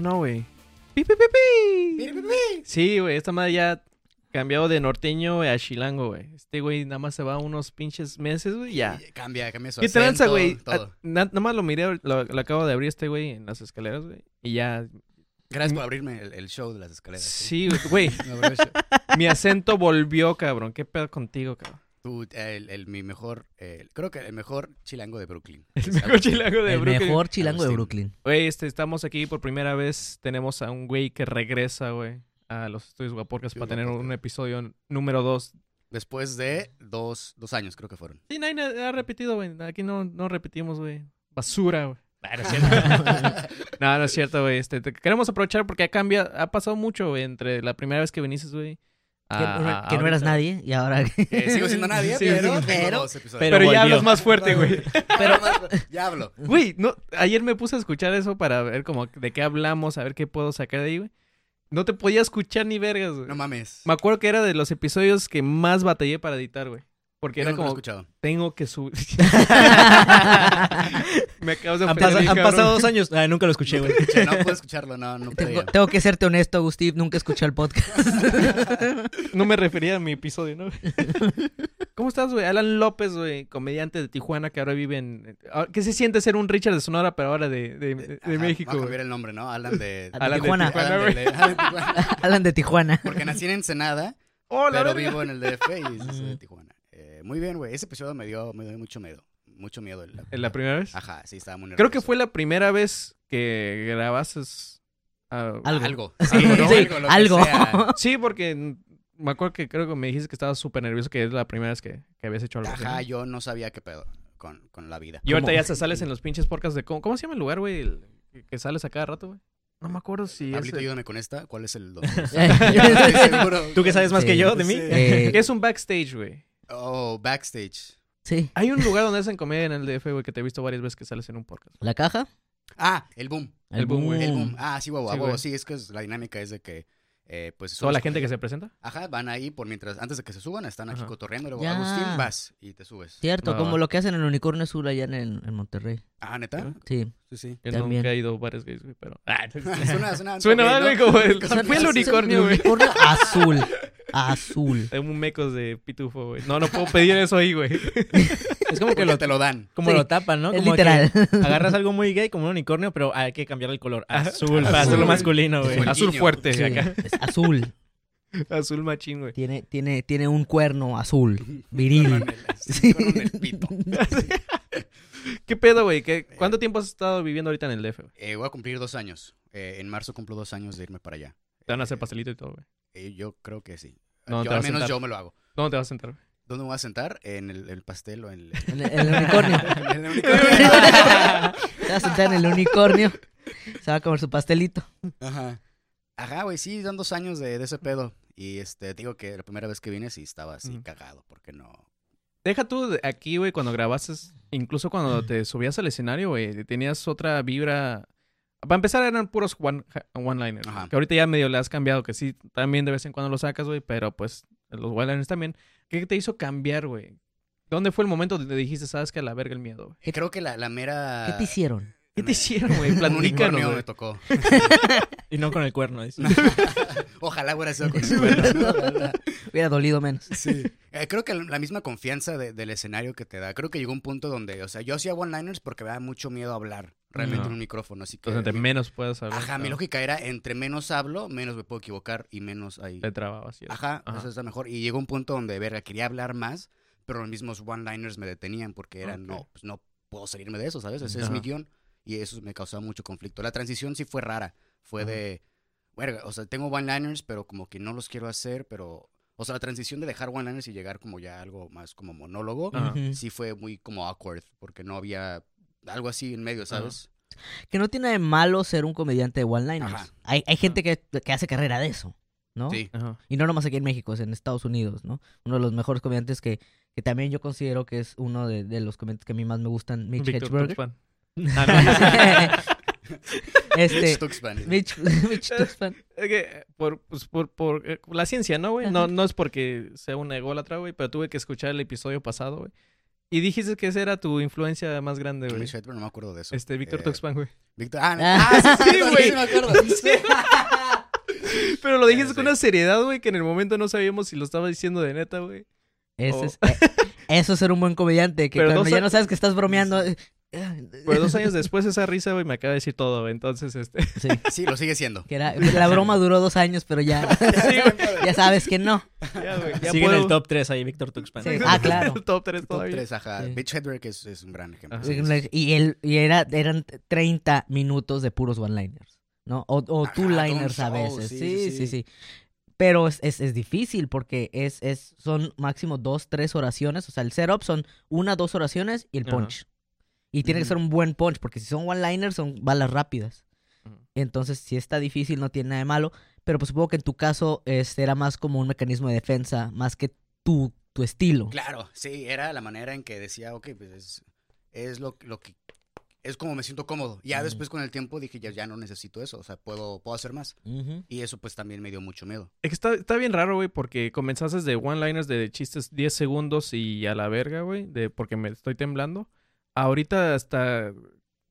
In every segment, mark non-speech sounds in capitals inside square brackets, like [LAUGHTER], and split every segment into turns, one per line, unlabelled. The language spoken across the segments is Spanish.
Ah, no, güey. Pi, pi, pi, pi. Sí, güey, esta madre ya cambiado de norteño güey, a chilango, güey. Este güey nada más se va unos pinches meses, güey, ya.
Cambia, cambia su
¿Qué tranza, güey?
todo.
Ah, na- Nada más lo miré, lo, lo acabo de abrir este güey en las escaleras, güey. Y ya.
Gracias por abrirme el, el show de las escaleras.
Sí, güey. [LAUGHS]
Aprovecho.
mi acento volvió, cabrón. ¿Qué pedo contigo, cabrón?
Tú, el, el- mi mejor, eh, creo que el mejor chilango de Brooklyn. [LAUGHS]
El mejor chilango de
El
Brooklyn.
mejor chilango de
Agustín.
Brooklyn.
Güey, este, estamos aquí por primera vez. Tenemos a un güey que regresa, güey, a los estudios Guaporcas para tener un episodio número dos.
Después de dos, dos años, creo que fueron.
Sí, nadie ha repetido, güey. Aquí no, no repetimos, güey. Basura, güey. [LAUGHS] Ah, no, es cierto. no, no es cierto, güey. Este, te- queremos aprovechar porque ha cambiado, ha pasado mucho, güey, entre la primera vez que viniste, güey.
Que,
a-
no-
a
que no eras nadie y ahora...
Eh, sigo siendo [LAUGHS] nadie,
Sí,
pero,
sí,
pero-
ya hablas más fuerte, güey. [LAUGHS]
Pero ya hablo.
Güey, no, ayer me puse a escuchar eso para ver como de qué hablamos, a ver qué puedo sacar de ahí, güey. No te podía escuchar ni vergas, güey.
No mames.
Me acuerdo que era de los episodios que más batallé para editar, güey. Porque
Yo
era como,
escuchado.
tengo que subir. [LAUGHS] me acabas de
Han,
ofender,
pas- han pasado dos años. Ah, nunca lo escuché, güey.
No [LAUGHS] puedo escucharlo, no, no
tengo,
podía.
tengo que serte honesto, Agustín. Nunca escuché el podcast. [LAUGHS]
No me refería a mi episodio, ¿no? ¿Cómo estás, güey? Alan López, güey, comediante de Tijuana que ahora vive en... ah, ¿Qué se siente ser un Richard de Sonora, pero ahora de, de, de
Ajá,
México,
Voy a cambiar el nombre, ¿no? Alan de...
De
Alan de
Tijuana.
Tijuana,
Alan de- Alan de Tijuana.
Hablan de Tijuana.
Porque nací en Ensenada,
¡Oh,
pero
verga!
vivo en el DF y soy de Tijuana. Eh, muy bien, güey. Ese episodio me dio, me dio mucho miedo. Mucho miedo.
¿En la primera vez?
Ajá, sí, estaba muy nervioso.
Creo que fue la primera vez que grabases... ah,
Algo.
Algo.
Sí,
Algo, ¿no?
sí,
Algo, lo que
algo.
sea. [LAUGHS]
Sí, porque me acuerdo que creo que me dijiste que estabas súper nervioso, que es la primera vez que, que habías hecho algo
Ajá, yo no sabía qué pedo con, con la vida.
Y ahorita ya se sales en los pinches podcasts de... ¿Cómo, cómo se llama el lugar, güey? que- sales a cada rato, güey. No me acuerdo si.
Pablito, ayúdame con esta. ¿Cuál es el dos? Yo [LAUGHS] no [LAUGHS] estoy seguro.
¿Tú que sabes más
Sí.
que yo de mí?
Sí.
Eh,
es un backstage, güey.
Oh, backstage.
sí.
Hay un lugar donde hacen comedia en el DF, güey, que te he visto varias veces que sales en un podcast.
La caja.
Ah, el boom.
El boom, güey.
El boom. Ah, sí, huevo,
Sí,
huevo. Sí, es que es- la dinámica es de que, eh, pues...
Toda la gente que se presenta.
Ajá, van ahí por mientras, antes de que se suban, están aquí
Ajá.
cotorreando. Luego,
Ya.
Agustín, vas y te subes.
Cierto, como
va.
lo que hacen en el Unicornio Azul allá en, en Monterrey.
Ah, ¿neta?
Sí.
Sí, sí.
Yo
También.
nunca he ido varias veces, güey, pero... Ah, [LAUGHS]
suena, suena, [LAUGHS]
Suena mal, como el...
Unicornio
Fue el unicornio, güey.
Unicornio [LAUGHS] azul. Azul.
Tengo un mecos de pitufo, güey. No, no puedo pedir eso ahí, güey.
Es como que lo,
te lo dan.
como
Sí,
lo tapan, ¿no?
Es
Como
literal.
que agarras algo muy gay como un unicornio, pero hay que cambiarle el color. Azul, para
Azul.
hacerlo masculino, güey.
Azul.
Fuerte,
Sí,
acá.
es azul.
Azul machín, güey.
Tiene, tiene, tiene un cuerno azul.
Con
Viril.
el,
Sí.
con el pito.
¿Qué pedo, güey? ¿Qué- ¿Cuánto tiempo has estado viviendo ahorita en el DF, güey?
Eh, voy a cumplir dos años. Eh, en marzo cumplo dos años de irme para allá.
Te van a hacer pastelito y todo, güey.
Eh, yo creo que sí.
¿Dónde
yo, al menos
sentar?
yo me lo hago.
¿Dónde te vas a sentar, güey?
¿Dónde me voy a sentar? ¿En el, el pastel o en el,
En el, unicornio.
en el [LAUGHS] [LAUGHS] unicornio?
Se va a sentar en el unicornio. Se va a comer su pastelito.
Ajá. Ajá, güey, sí, dan dos años de, de ese pedo. Y este, te digo que la primera vez que vine sí estaba así cagado, porque no.
Deja tú aquí, güey, cuando grabaste, incluso cuando te subías al escenario, güey, tenías otra vibra. Para empezar eran puros one- one-liners. Que ahorita ya medio le has cambiado, que sí, también de vez en cuando lo sacas, güey, pero pues los one-liners también. ¿Qué te hizo cambiar, güey? ¿Dónde fue el momento donde dijiste, sabes que a la verga el miedo, güey?
Creo que la, la mera.
¿Qué te hicieron?
¿Qué te hicieron, güey? [LAUGHS]
Un unicornio
güey.
me tocó.
Y no con el cuerno. [LAUGHS]
Ojalá hubiera sido con el [LAUGHS]
Hubiera dolido menos.
Sí. Eh, creo que la misma confianza de- del escenario que te da. Creo que llegó un punto donde, o sea, yo hacía one-liners porque me da mucho miedo hablar realmente
No.
en un micrófono. Así que.
Entonces, entre
mi-
menos puedas hablar.
Ajá, mi lógica era entre menos hablo, menos me puedo equivocar y menos ahí.
Te trababas. y eso.
Ajá,
Ajá.
eso está mejor. Y llegó un punto donde, verga, quería hablar más, pero los mismos one-liners me detenían porque eran, no, pues no puedo salirme de eso, ¿sabes? Ese es mi guion. Y eso me causaba mucho conflicto. La transición sí fue rara. Fue de, o sea, tengo one-liners, pero como que no los quiero hacer, pero... O sea, la transición de dejar one-liners y llegar como ya a algo más como monólogo, sí fue muy como awkward, porque no había algo así en medio, ¿sabes?
Que no tiene de malo ser un comediante de one-liners.
Ajá.
Hay, hay gente que, que hace carrera de eso, ¿no?
Sí.
Ajá.
Y no nomás aquí en México, es en Estados Unidos, ¿no? Uno de los mejores comediantes que, que también yo considero que es uno de, de los comediantes que a mí más me gustan, Mitch
Víctor Ah, [LAUGHS]
este,
Tuxpan.
Mitch, [LAUGHS] Mitch Tuxpan.
Es que por, pues, por, por eh, la ciencia, ¿no, güey? No, no es porque sea una ególatra, güey, pero tuve que escuchar el episodio pasado, güey. Y dijiste que esa era tu influencia más grande, güey.
Mitch Hedberg, no me acuerdo de eso.
Este, Víctor
Eh,
Tuxpan, güey.
Víctor, ah, [LAUGHS]
Ah.
ah, sí, sí,
güey.
sí, me acuerdo.
Pero lo dijiste
Sí.
con una seriedad, güey, que en el momento no sabíamos si lo estaba diciendo de neta, güey.
Ese es, eh, eso es ser un buen comediante, que
Pero
cuando ya no sabes que estás bromeando...
Pero dos años [LAUGHS] después esa risa, güey, me acaba de decir todo, güey. Entonces, este...
Sí, [LAUGHS]
Sí, lo sigue siendo.
que era, la broma duró dos años, pero ya, [LAUGHS] ya sabes que no.
Ya, güey, ya
Sigue en el top 3 ahí, Víctor Tuxpan.
Sí. Ah, claro.
El top 3
Top
todavía.
3, ajá.
Sí.
Mitch Hedberg es, es un gran ejemplo. Sí, sí.
Y, él, y era, eran 30 minutos de puros one-liners, ¿no? O, two-liners a veces.
sí,
Sí,
sí,
sí,
sí.
sí. Pero es, es, es difícil porque es, es, son máximo dos, tres oraciones. O sea, el setup son una, dos oraciones y el
Ajá.
Y tiene que
Ujú.
ser un buen punch porque si son one-liners son balas rápidas.
Ujú.
Entonces, si está difícil, no tiene nada de malo. Pero pues supongo que en tu caso este, era más como un mecanismo de defensa, más que tu, tu estilo.
Claro, sí, era la manera en que decía, ok, pues es, es lo, lo que... Es como me siento cómodo. Ya
Ujú.
después con el tiempo dije, ya, ya no necesito eso, o sea, puedo, puedo hacer más. Y eso pues también me dio mucho miedo.
Es que está, está bien raro, güey, porque comenzaste de one-liners de chistes 10 segundos y a la verga, güey, de porque me estoy temblando. Ahorita hasta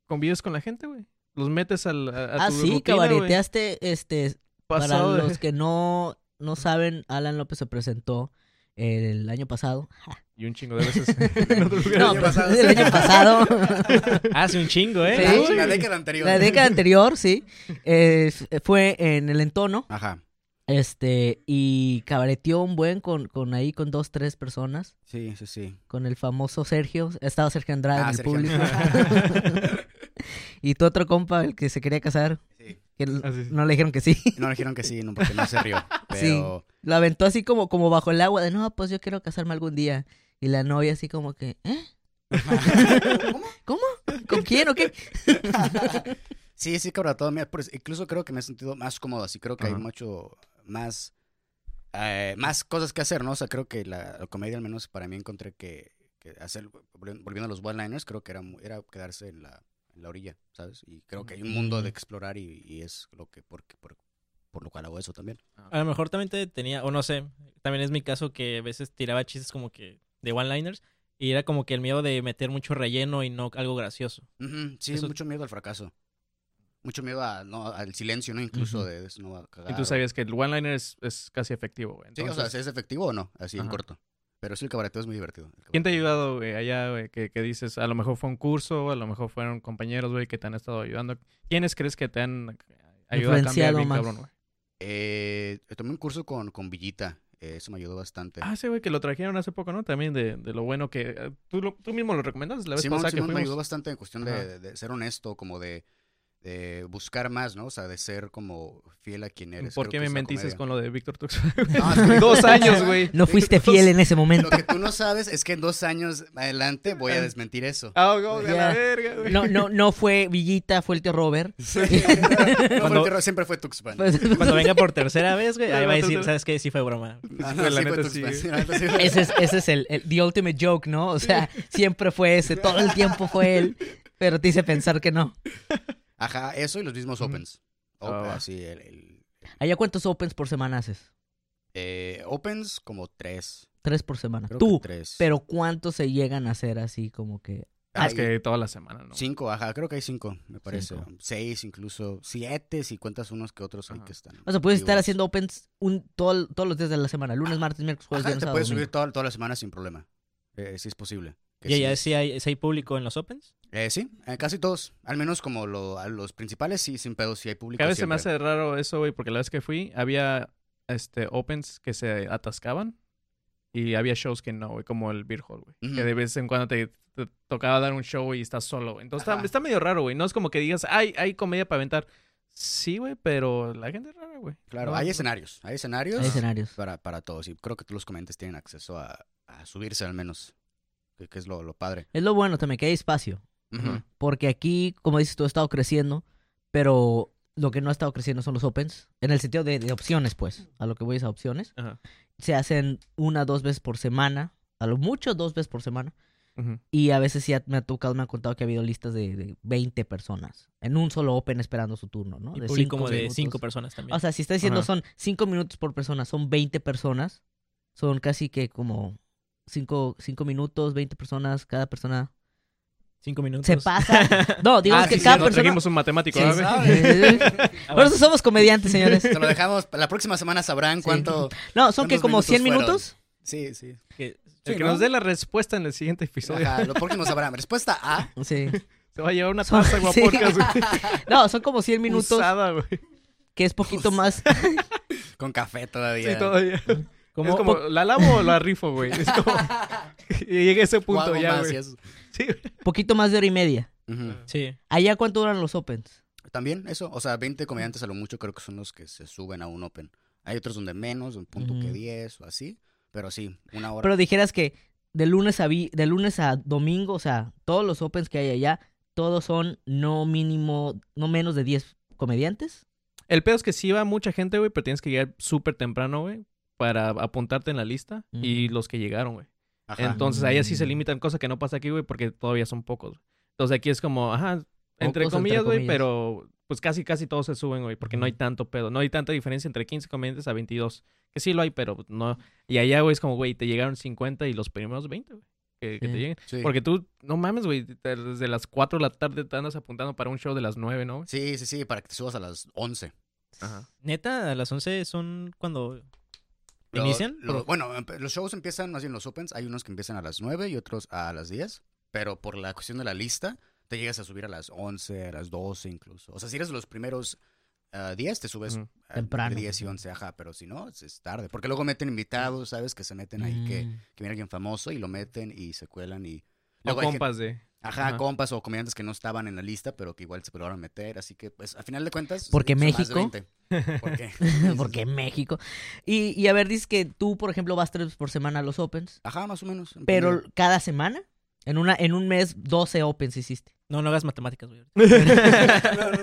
convives con la gente, güey. Los metes al, a, a
Ah,
tu
sí,
rutina,
cabareteaste este,
Pasado
Para los que no, no saben, Alan López se presentó el año pasado. [LAUGHS]
Y un chingo de veces [LAUGHS] en otro lugar.
No,
año
pues,
pasado.
el año pasado. [LAUGHS]
Hace un chingo, ¿eh?
Sí.
La década anterior.
la década anterior, sí. eh, fue en el entono.
Ajá,
Este, y cabareteó un buen con, con ahí con dos, tres personas.
sí, sí, sí.
Con el famoso Sergio. Estaba Sergio Andrade
Ah,
en el
Sergio
público.
Andrade. [LAUGHS] [LAUGHS]
y tu otro compa, el que se quería casar,
Sí.
que
Ah, sí, sí.
no le dijeron que sí.
No le dijeron que sí, no, porque no se rió. [LAUGHS]
Sí.
Pero
Lo aventó así como, como bajo el agua de no, pues yo quiero casarme algún día. Y la novia así como que, ¿eh? ¿Cómo? ¿Con quién o qué?
sí, sí, cabrón, todo. mira, incluso creo que me he sentido más cómodo, así creo que hay mucho más, eh, más cosas que hacer, ¿no? O sea, creo que la, la comedia, al menos para mí, encontré que, que hacer, volvi- volviendo a los one-liners, creo que era, era quedarse en la, en la orilla, ¿sabes? Y creo que hay un mundo de explorar y, y es lo que, por, por, por lo cual hago eso también.
A lo mejor también te tenía, o no sé, también es mi caso que a veces tiraba chistes como que de one-liners y era como que el miedo de meter mucho relleno y no algo gracioso.
Ujú, sí,
Eso-
mucho miedo al fracaso. Mucho miedo a, no, al silencio, ¿no? Incluso de, de no va a cagar.
Y tú sabías que el one-liner es, es casi efectivo, güey.
Sí, o sea,
Entonces,
si es efectivo o no, así en corto. Pero sí, el cabareteo es muy divertido.
¿Quién te ha ayudado, güey, allá, güey? Que, que dices, a lo mejor fue un curso, a lo mejor fueron compañeros, güey, que te han estado ayudando. ¿Quiénes crees que te han ayudado a cambiar
Influenciado
bien,
más.
cabrón, güey?
Eh, tomé un curso con, con Villita. eh, eso me ayudó bastante.
Ah, sí, güey, que lo trajeron hace poco, ¿no? También de, de lo bueno que... eh, ¿tú, lo- tú mismo lo recomendas la vez
Simón,
pasada que
Simón me ayudó bastante en cuestión de- de ser honesto, como de, de buscar más, ¿no? O sea, de ser como fiel a quien eres.
¿Por qué me mentiste con lo de Víctor Tux? [LAUGHS] [LAUGHS]
No, es que-
Dos años, güey.
No fuiste fiel en ese momento.
Lo que tú no sabes es que en dos años adelante voy a desmentir eso.
Ah, oh, la verga, güey.
No, no, no fue Villita, fue el tío Robert. [LAUGHS]
No, fue
Cuando-
el terror, siempre fue Tuxpan.
Pues,
Cuando venga por tercera vez, güey, ahí va a decir, ¿sabes qué? Sí fue broma.
Ah,
fue, la
sí fue
neta,
Tuxpan,
sí.
sí, sí fue.
ese es, ese es el, el the ultimate joke, ¿no? O sea, siempre fue ese, todo el tiempo fue él, pero te hice pensar que no.
Ajá, eso y los mismos opens.
Ah,
Op-
va.
así, el, el-
¿Allá cuántos opens por semana haces?
eh, opens como tres.
Tres por semana.
Creo
Tú,
tres.
pero ¿cuántos se llegan a hacer así como que...
Ah, es que toda la semana, ¿no?
Cinco, ajá, creo que hay cinco, me parece.
Cinco.
Seis, incluso siete, si cuentas unos que otros
Ajá.
que están.
O sea, puedes estar haciendo opens un, todo- todos los días de la semana, lunes, martes, miércoles, jueves, viernes,
te puedes
domingo.
subir toda, toda la semana sin problema. Eh, sí es posible.
¿Y
sí.
allá sí hay, sí hay público en los Opens?
Eh, sí, eh, casi todos. Al menos como lo- a los principales, sí, sin pedos, sí hay público.
A veces se me hace raro eso, güey, porque la vez que fui había este opens que se atascaban y había shows que no, güey, como el Beer Hall, güey. Que de vez en cuando te, te tocaba dar un show y estás solo, güey. Entonces está, medio raro, güey. No es como que digas, hay, hay comedia para aventar. Sí, güey, pero la gente es rara, güey.
Claro,
No,
hay
no-
escenarios. Hay escenarios
Hay escenarios.
para, para todos. Y creo que todos los comediantes tienen acceso a, a subirse al menos. Que, que es lo, lo padre.
Es lo bueno también, que hay espacio. Porque aquí, como dices tú, ha estado creciendo, pero lo que no ha estado creciendo son los opens. En el sentido de, de opciones, pues. A lo que voy es a opciones.
Ajá.
Se hacen una, dos veces por semana. A lo mucho, dos veces por semana. Y a veces sí me ha tocado, me han contado que ha habido listas de, de 20 personas. En un solo open esperando su turno, ¿no?
Y
De cinco
como de personas también.
O sea, si está diciendo son 5 minutos por persona, son 20 personas. Son casi que como cinco, cinco minutos, 20 personas, cada persona
Cinco minutos.
se pasa. [LAUGHS] No, digamos
Ah,
que
sí,
cada
sí, no,
persona...
Seguimos un matemático,
Sí, sabe. [LAUGHS]
Por eso somos comediantes, señores.
Se lo dejamos. La próxima semana sabrán
Sí.
cuánto.
No, son que
¿Cuántos
como
minutos
100
fueron?
minutos.
Sí, sí.
Que-
El
Sí,
que
¿no?
nos dé la respuesta en el siguiente episodio
Ajá, lo [LAUGHS] próximo sabrán. Respuesta A.
Sí.
se va a llevar una
Son-
taza
sí.
guapodcast, güey.
No, son como 100 minutos,
Usada, güey.
que es poquito más.
Con café todavía.
Sí, todavía.
¿Cómo-
Es como, ¿la lavo o la rifo, güey? Es como... y llega a ese punto ya,
más
güey. Sí,
poquito más de hora y media.
Sí.
¿Allá cuánto duran los opens?
También eso, o sea, 20 comediantes a lo mucho creo que son los que se suben a un open. Hay otros donde menos, un punto que
Ujú.
10 o así, pero sí, una hora.
Pero dijeras que de lunes a vi- de lunes a domingo, o sea, todos los opens que hay allá, todos son no mínimo, no menos de 10 comediantes.
El pedo es que sí va mucha gente, güey, pero tienes que llegar súper temprano, güey, para apuntarte en la lista. Y los que llegaron, güey.
Ajá.
Entonces, ahí así se limitan, cosa que no pasa aquí, güey, porque todavía son pocos. güey. Entonces, aquí es como, ajá, entre
Pocos,
comillas,
entre
güey, pero pues casi, casi todos se suben, güey, porque no hay tanto pedo. No hay tanta diferencia entre 15 comediantes a 22. Que sí lo hay, pero no. Y allá, güey, es como, güey, te llegaron 50 y los primeros 20, güey. Que, que te
Sí.
lleguen.
Sí.
Porque tú, no mames, güey, desde las 4 de la tarde te andas apuntando para un show de las 9, ¿no?
Sí, sí, sí, para que te subas a las 11.
Ajá.
Neta, a las 11 son cuando Inician.
lo- bueno, los shows empiezan, más bien los opens, hay unos que empiezan a las 9 y otros a las 10, pero por la cuestión de la lista, te llegas a subir a las 11, a las 12 incluso. O sea, si eres de los primeros ah, 10, te subes
Ujú.
a-
Temprano.
de 10 y 11, ajá, pero si no, es, es tarde. Porque luego meten invitados, ¿sabes? Que se meten ahí, que,
Mm.
que viene alguien famoso y lo meten y se cuelan y...
O
gente-
compas de...
Ajá,
Ajá.
compas o comediantes que no estaban en la lista, pero que igual se lograron meter. Así que, pues, a final de cuentas.
Porque
son más de
México.
20. ¿Por qué? [LAUGHS]
Porque México. Y, y a ver, dices que tú, por ejemplo, vas tres veces por semana a los opens,
Ajá, más o menos. en
pero cada semana, en una en un mes, 12 opens hiciste.
No, no hagas matemáticas, güey.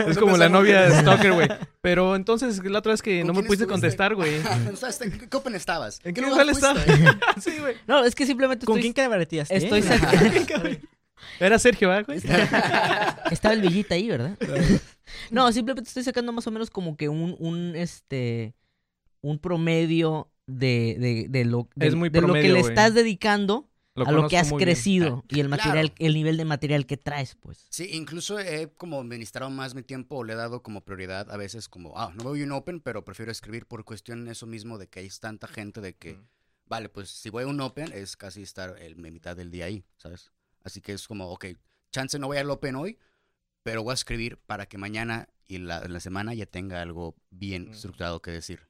es como la novia de Stalker, güey. [LAUGHS] Pero entonces, la otra vez que
¿Con
no me pudiste
estuviste?
contestar, güey. [LAUGHS]
O sea, ¿en qué open estabas?
¿En qué
lugar
lugar estaba?
fuiste?
sí, güey.
No, es que simplemente
¿Con
estoy,
quién cabareteaste?
estoy sac-
Era Sergio, ¿verdad, güey?
Estaba [LAUGHS] el Villita ahí, ¿verdad? No, simplemente estoy sacando más o menos como que un, un este, un promedio de, de, de lo, de,
Es muy
de lo que le
güey.
estás dedicando
Lo
a lo que has
bien.
crecido y el material,
Claro.
el nivel de material que traes, pues.
Sí, incluso he como administrado más mi tiempo, o le he dado como prioridad a veces como, ah, no voy a un open, pero prefiero escribir por cuestión eso mismo de que hay tanta gente de que,
Mm.
vale, pues si voy a un open es casi estar el, mi mitad del día ahí, ¿sabes? Así que es como, ok, chance no voy al open hoy, pero voy a escribir para que mañana y la, en la semana ya tenga algo bien
Mm.
estructurado que decir.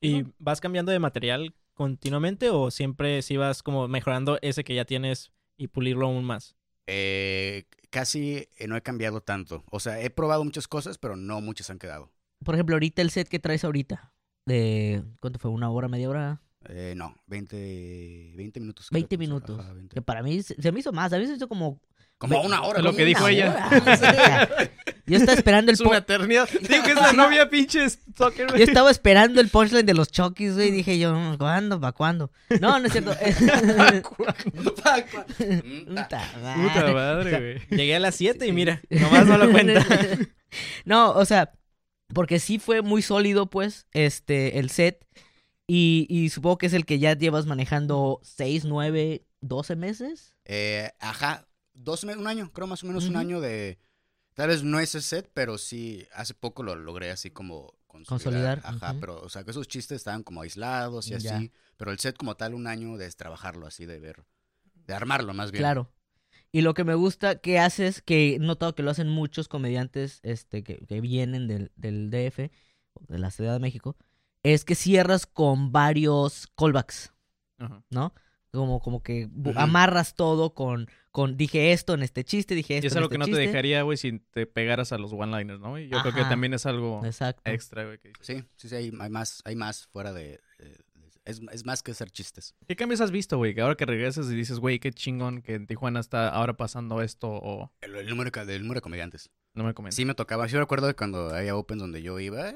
¿Y vas cambiando de material continuamente o siempre si vas como mejorando ese que ya tienes y pulirlo aún más?
Eh, casi eh, no he cambiado tanto. O sea, he probado muchas cosas, pero no muchas han quedado.
Por ejemplo, ahorita el set que traes ahorita, de, ¿cuánto fue? ¿Una hora, media hora?
Eh, no, 20, 20 minutos. creo
20
que puse.
minutos.
Ajá, 20.
Que para mí se, me hizo más, a mí se hizo como...
Como una hora.
lo que dijo
hora.
ella.
O sea, yo estaba esperando el
Es una eternidad. [LAUGHS] Digo que es la novia pinche Stalker,
Yo estaba esperando el punchline de los Chokis, güey. y Dije yo, ¿cuándo? ¿Para cuándo? No, no es cierto. [LAUGHS]
Mm, ta. [LAUGHS]
Puta
Puta
madre.
madre, güey.
Llegué a las 7 y mira, nomás no lo cuenta.
No, o sea, porque sí fue muy sólido, pues, este, el set. Y, y supongo que es el que ya llevas manejando 6, 9, 12 meses.
Eh, ajá, dos meses, un año, creo más o menos un año de... Tal vez no ese set, pero sí, hace poco lo logré así como consolidar.
Consolidar,
Ajá, pero, o sea, que esos chistes estaban como aislados y así.
Ya.
Pero el set como tal, un año de trabajarlo así, de ver, de armarlo más bien.
Claro. Y lo que me gusta que haces, que he notado que lo hacen muchos comediantes este, que, que vienen del, del DF, de la Ciudad de México, es que cierras con varios callbacks.
Ajá.
¿no? Como, como que amarras todo con, con dije esto en este chiste, dije
Y
esto
es
en
algo
este
que no te dejaría, güey, si te pegaras a los one-liners, ¿no? Y yo creo que también es algo
Exacto.
extra, güey. que-
Sí, sí, sí, hay, hay más, hay más fuera de... es, es más que hacer chistes.
¿Qué cambios has visto, güey? Que ahora que regresas y dices, güey, qué chingón que en Tijuana está ahora pasando esto o
El, el número, de- el número de comediantes.
no me comentas.
Sí me tocaba, sí recuerdo de cuando había Opens donde yo iba,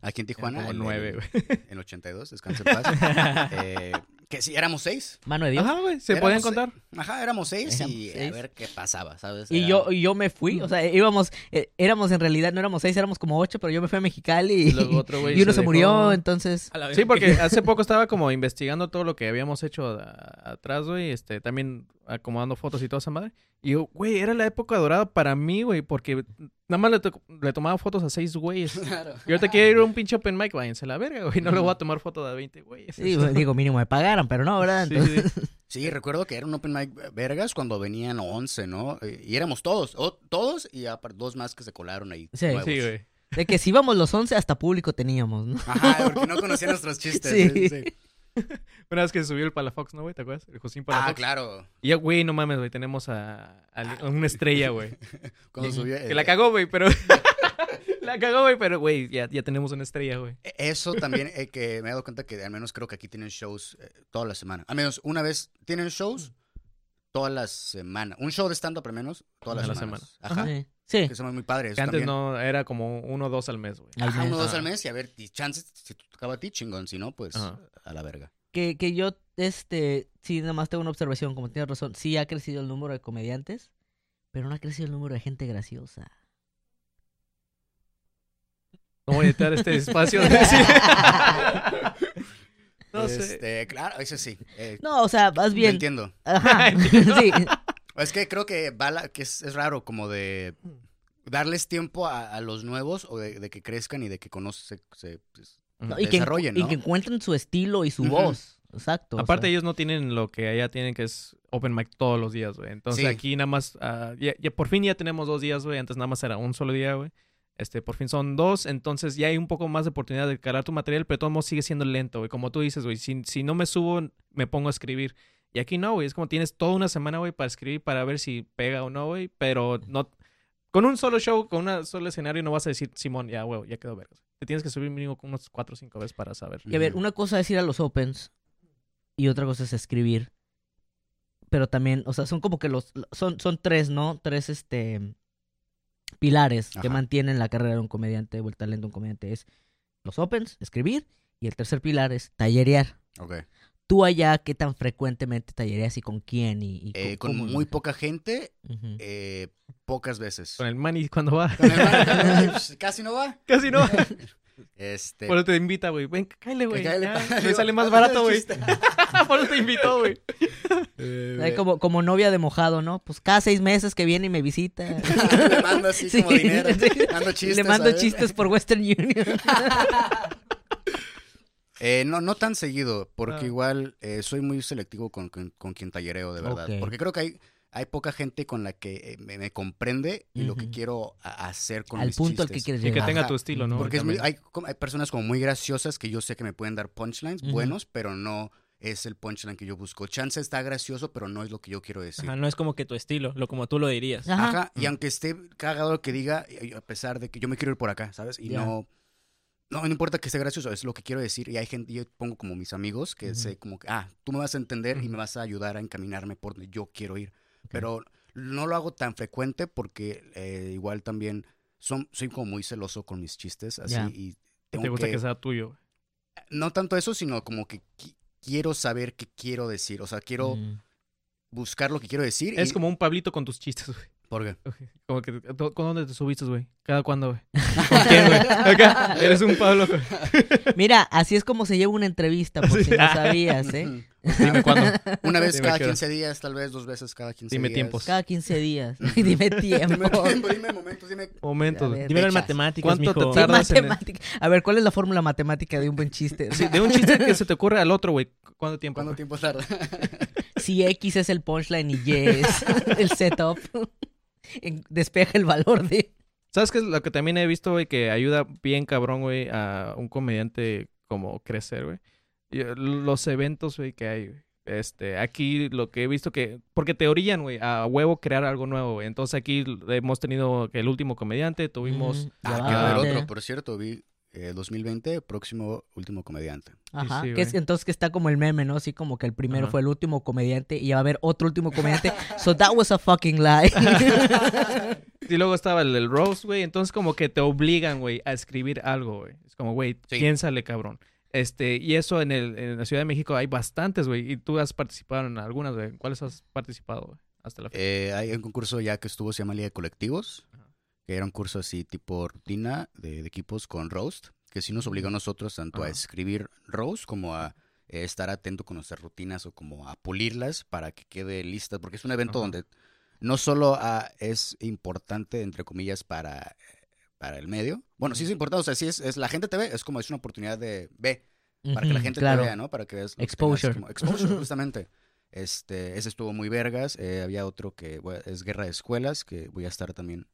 aquí en Tijuana.
como
el-
nueve, güey.
En 82, descanse en paz. [LAUGHS] eh, que sí, éramos seis.
Mano de Dios.
Ajá, güey. ¿Se
Éramos
pueden
seis.
contar?
Ajá, éramos seis
Éramos
y a ver qué pasaba, ¿sabes?
Y
Era-
yo, y yo me fui, o sea, íbamos, eh, éramos en realidad, no éramos seis, éramos como ocho, pero yo me fui a Mexicali y,
Y luego otro güey
y uno
se
se, murió, entonces...
Sí, porque [LAUGHS] hace poco estaba como investigando todo lo que habíamos hecho a- atrás, güey. Este, también acomodando fotos y toda esa madre. Y yo, güey, era la época dorada para mí, güey, porque nada más le, to- le tomaba fotos a seis güeyes.
Claro.
Y ahorita quiero ir a un pinche open mic, váyanse a la verga, güey. No le voy a tomar foto de 20 güeyes.
Sí, digo, mínimo me pagaran, pero no, ¿verdad?
Sí,
Entonces,
sí. [LAUGHS]
Sí, recuerdo que era un open mic vergas cuando venían 11, ¿no? Eh, Y éramos todos, o- todos y aparte dos más que se colaron ahí.
Sí.
nuevos.
Sí, güey.
de que si íbamos los once, hasta público teníamos, ¿no?
Ajá, porque no conocían nuestros chistes. [LAUGHS]
Sí.
sí, sí. [LAUGHS]
Una vez que se subió el Palafox, ¿no, güey? ¿Te acuerdas? El Josín
Ah,
Palafox.
claro.
Y ya, güey, no mames, güey. Tenemos a, a- a una estrella, güey. [LAUGHS]
Cuando
Ujú.
subió.
Que
eh,
la cagó, güey, pero... [LAUGHS] la cagó, güey, pero, güey, ya, ya tenemos una estrella, güey.
eh, Eso también, eh, que me he dado cuenta que al menos creo que aquí tienen shows eh, toda la semana. Al menos una vez tienen shows toda la semana. Un show de stand-up al menos todas las
la
semanas.
semana.
Ajá.
Sí. Sí.
Que son muy padres.
Que antes
también.
no era como uno o dos al mes, güey.
Ajá, uno o dos al mes y a ver, y chances, si te tocaba a ti, chingón. Si no, pues
Ajá.
a la verga.
Que, que yo, este, sí, nada más tengo una observación, como tienes razón, sí ha crecido el número de comediantes, pero no ha crecido el número de gente graciosa.
No voy a editar este [LAUGHS] espacio. [LAUGHS] no sé.
Este, claro, eso sí. eh,
No, o sea, más
lo
bien...
entiendo. [LAUGHS]
Ajá, [LAUGHS] [LAUGHS] sí.
Es que creo que, va la- que es, es raro como de darles tiempo a, a los nuevos o de, de que crezcan y de que conozcan, se, se- pues,
No, y, que,
desarrollen,
y
¿no?
que encuentren su estilo y su voz. Exacto. o
Aparte
sea.
ellos no tienen lo que allá tienen, que es open mic todos los días, güey. Entonces
Sí.
aquí nada más, ah, ya, ya por fin ya tenemos dos días, güey. Antes nada más era un solo día, güey. Este, por fin son dos, entonces ya hay un poco más de oportunidad de calar tu material, pero de todos modos sigue siendo lento, güey. Como tú dices, güey, si, si no me subo, me pongo a escribir. Y aquí no, güey, es como tienes toda una semana, güey, para escribir, para ver si pega o no, güey. Pero no, con un solo show, con un solo escenario, no vas a decir, Simón, ya, güey, ya quedó vergas. Te tienes que subir mínimo con unos cuatro o cinco veces para saber.
Y a ver, una cosa es ir a los opens y otra cosa es escribir. Pero también, o sea, son como que los... Son, son tres, ¿no? Tres, este... Pilares que mantienen la carrera de un comediante o el talento de un comediante. Es los opens, escribir. Y el tercer pilar es tallerear.
Ok.
Tú allá, ¿qué tan frecuentemente tallereas y con quién? Y, y
Eh, con
cómo-
muy poca gente, eh, pocas veces.
Con el money cuando va.
Con el man, [LAUGHS] pues, casi no va.
Casi no. [LAUGHS]
Este,
Por eso te invita, güey. Ven, cállale, güey. Me sale más barato, [LAUGHS] güey. [LAUGHS] Por eso te invitó, güey.
Eh,
como, como novia de mojado, ¿no? Pues cada seis meses que viene y me visita. [LAUGHS]
Le mando así
Sí.
como dinero. Mando chistes.
Le mando
¿sabes?
chistes por Western Union.
Eh, no, no tan seguido, porque
Ah.
igual eh, soy muy selectivo con, con, con quien tallereo, de verdad. Porque creo que hay, hay poca gente con la que eh, me, me comprende y lo que quiero a- hacer con
Al
mis
punto al que
chistes.
quieres
Y que
llegar.
tenga tu estilo, ¿no?
Porque es muy- hay, personas como muy graciosas que yo sé que me pueden dar punchlines buenos, pero no es el punchline que yo busco. Chance está gracioso, pero no es lo que yo quiero decir.
Ajá, no es como que tu estilo, lo como tú lo dirías.
Ajá.
Ajá, y
Mm.
aunque esté cagado lo que diga, a pesar de que yo me quiero ir por acá, ¿sabes? Y no, no, no importa que esté gracioso, es lo que quiero decir. Y hay gente, yo pongo como mis amigos que sé como que, ah, tú me vas a entender y me vas a ayudar a encaminarme por donde yo quiero ir. Pero no lo hago tan frecuente porque eh, igual también son, soy como muy celoso con mis chistes, así, y
Te
tengo
gusta
que,
que sea tuyo.
no tanto eso, sino como que qui- quiero saber qué quiero decir, o sea, quiero
Mm.
buscar lo que quiero decir.
Es
y-
como un Pablito con tus chistes, güey.
¿Por qué?
Como que, ¿con dónde te subiste, güey? ¿Cada cuándo, güey? [LAUGHS] ¿Con quién, güey? Acá, eres un Pablo. güey. [LAUGHS]
Mira, así es como se lleva una entrevista, por [LAUGHS] si no sabías, ¿eh?
Dime cuándo.
Una vez
Dime
cada
qué hora.
15 días, tal vez dos veces cada 15
Dime
días.
tiempos.
Cada 15 días. Dime tiempo.
Dime tiempo, dime momentos, dime.
Momentos,
ver.
En
Fechas.
matemáticas,
¿Cuánto te
mijo.
Sí,
tardas en el-.
A ver, ¿cuál es la fórmula matemática de un buen chiste?
Sí, de un chiste que se te ocurre al otro, güey. ¿Cuánto tiempo?
¿Cuánto
güey?
tiempo tarda?
Si X es el punchline y Y es el setup, despeja el valor de...
¿Sabes qué es lo que también he visto, güey? Que ayuda bien cabrón, güey, a un comediante como crecer, güey. Eh, Los eventos, güey, que hay, güey. Este, aquí lo que he visto que... Porque te orillan, güey, a huevo crear algo nuevo, güey. Entonces aquí hemos tenido el último comediante, tuvimos...
Mm,
Ah,
ya
que a otro, por cierto, vi eh, 2020, próximo último comediante.
Ajá,
sí,
que es- entonces que está como el meme, ¿no? Así como que el primero
Ajá.
fue el último comediante y ya va a haber otro último comediante. So that was a fucking lie. [LAUGHS]
Y luego estaba el, el roast, güey. Entonces como que te obligan, güey, a escribir algo, güey. Es como, güey,
Sí.
piénsale, cabrón. Este, y eso en, el, en la Ciudad de México hay bastantes, güey. Y tú has participado en algunas, güey. ¿En ¿Cuáles has participado, güey? Hasta la fecha.
Eh, hay un concurso ya que estuvo, se llama Liga de Colectivos,
Ajá.
Que era un curso así tipo rutina de, de equipos con roast, que sí nos obligó a nosotros tanto a escribir roast como a eh, estar atento con nuestras rutinas o como a pulirlas para que quede lista, porque es un evento donde no solo ah, es importante, entre comillas, para, para el medio. Bueno, sí es importante, o sea, sí es, es la gente te ve, es como es una oportunidad de ve, para que la gente
claro.
te vea, ¿no? Para que veas
Exposure.
como- exposure, [LAUGHS] justamente. Este, ese estuvo muy vergas. eh, había otro que bueno, es Guerra de Escuelas, que voy a estar también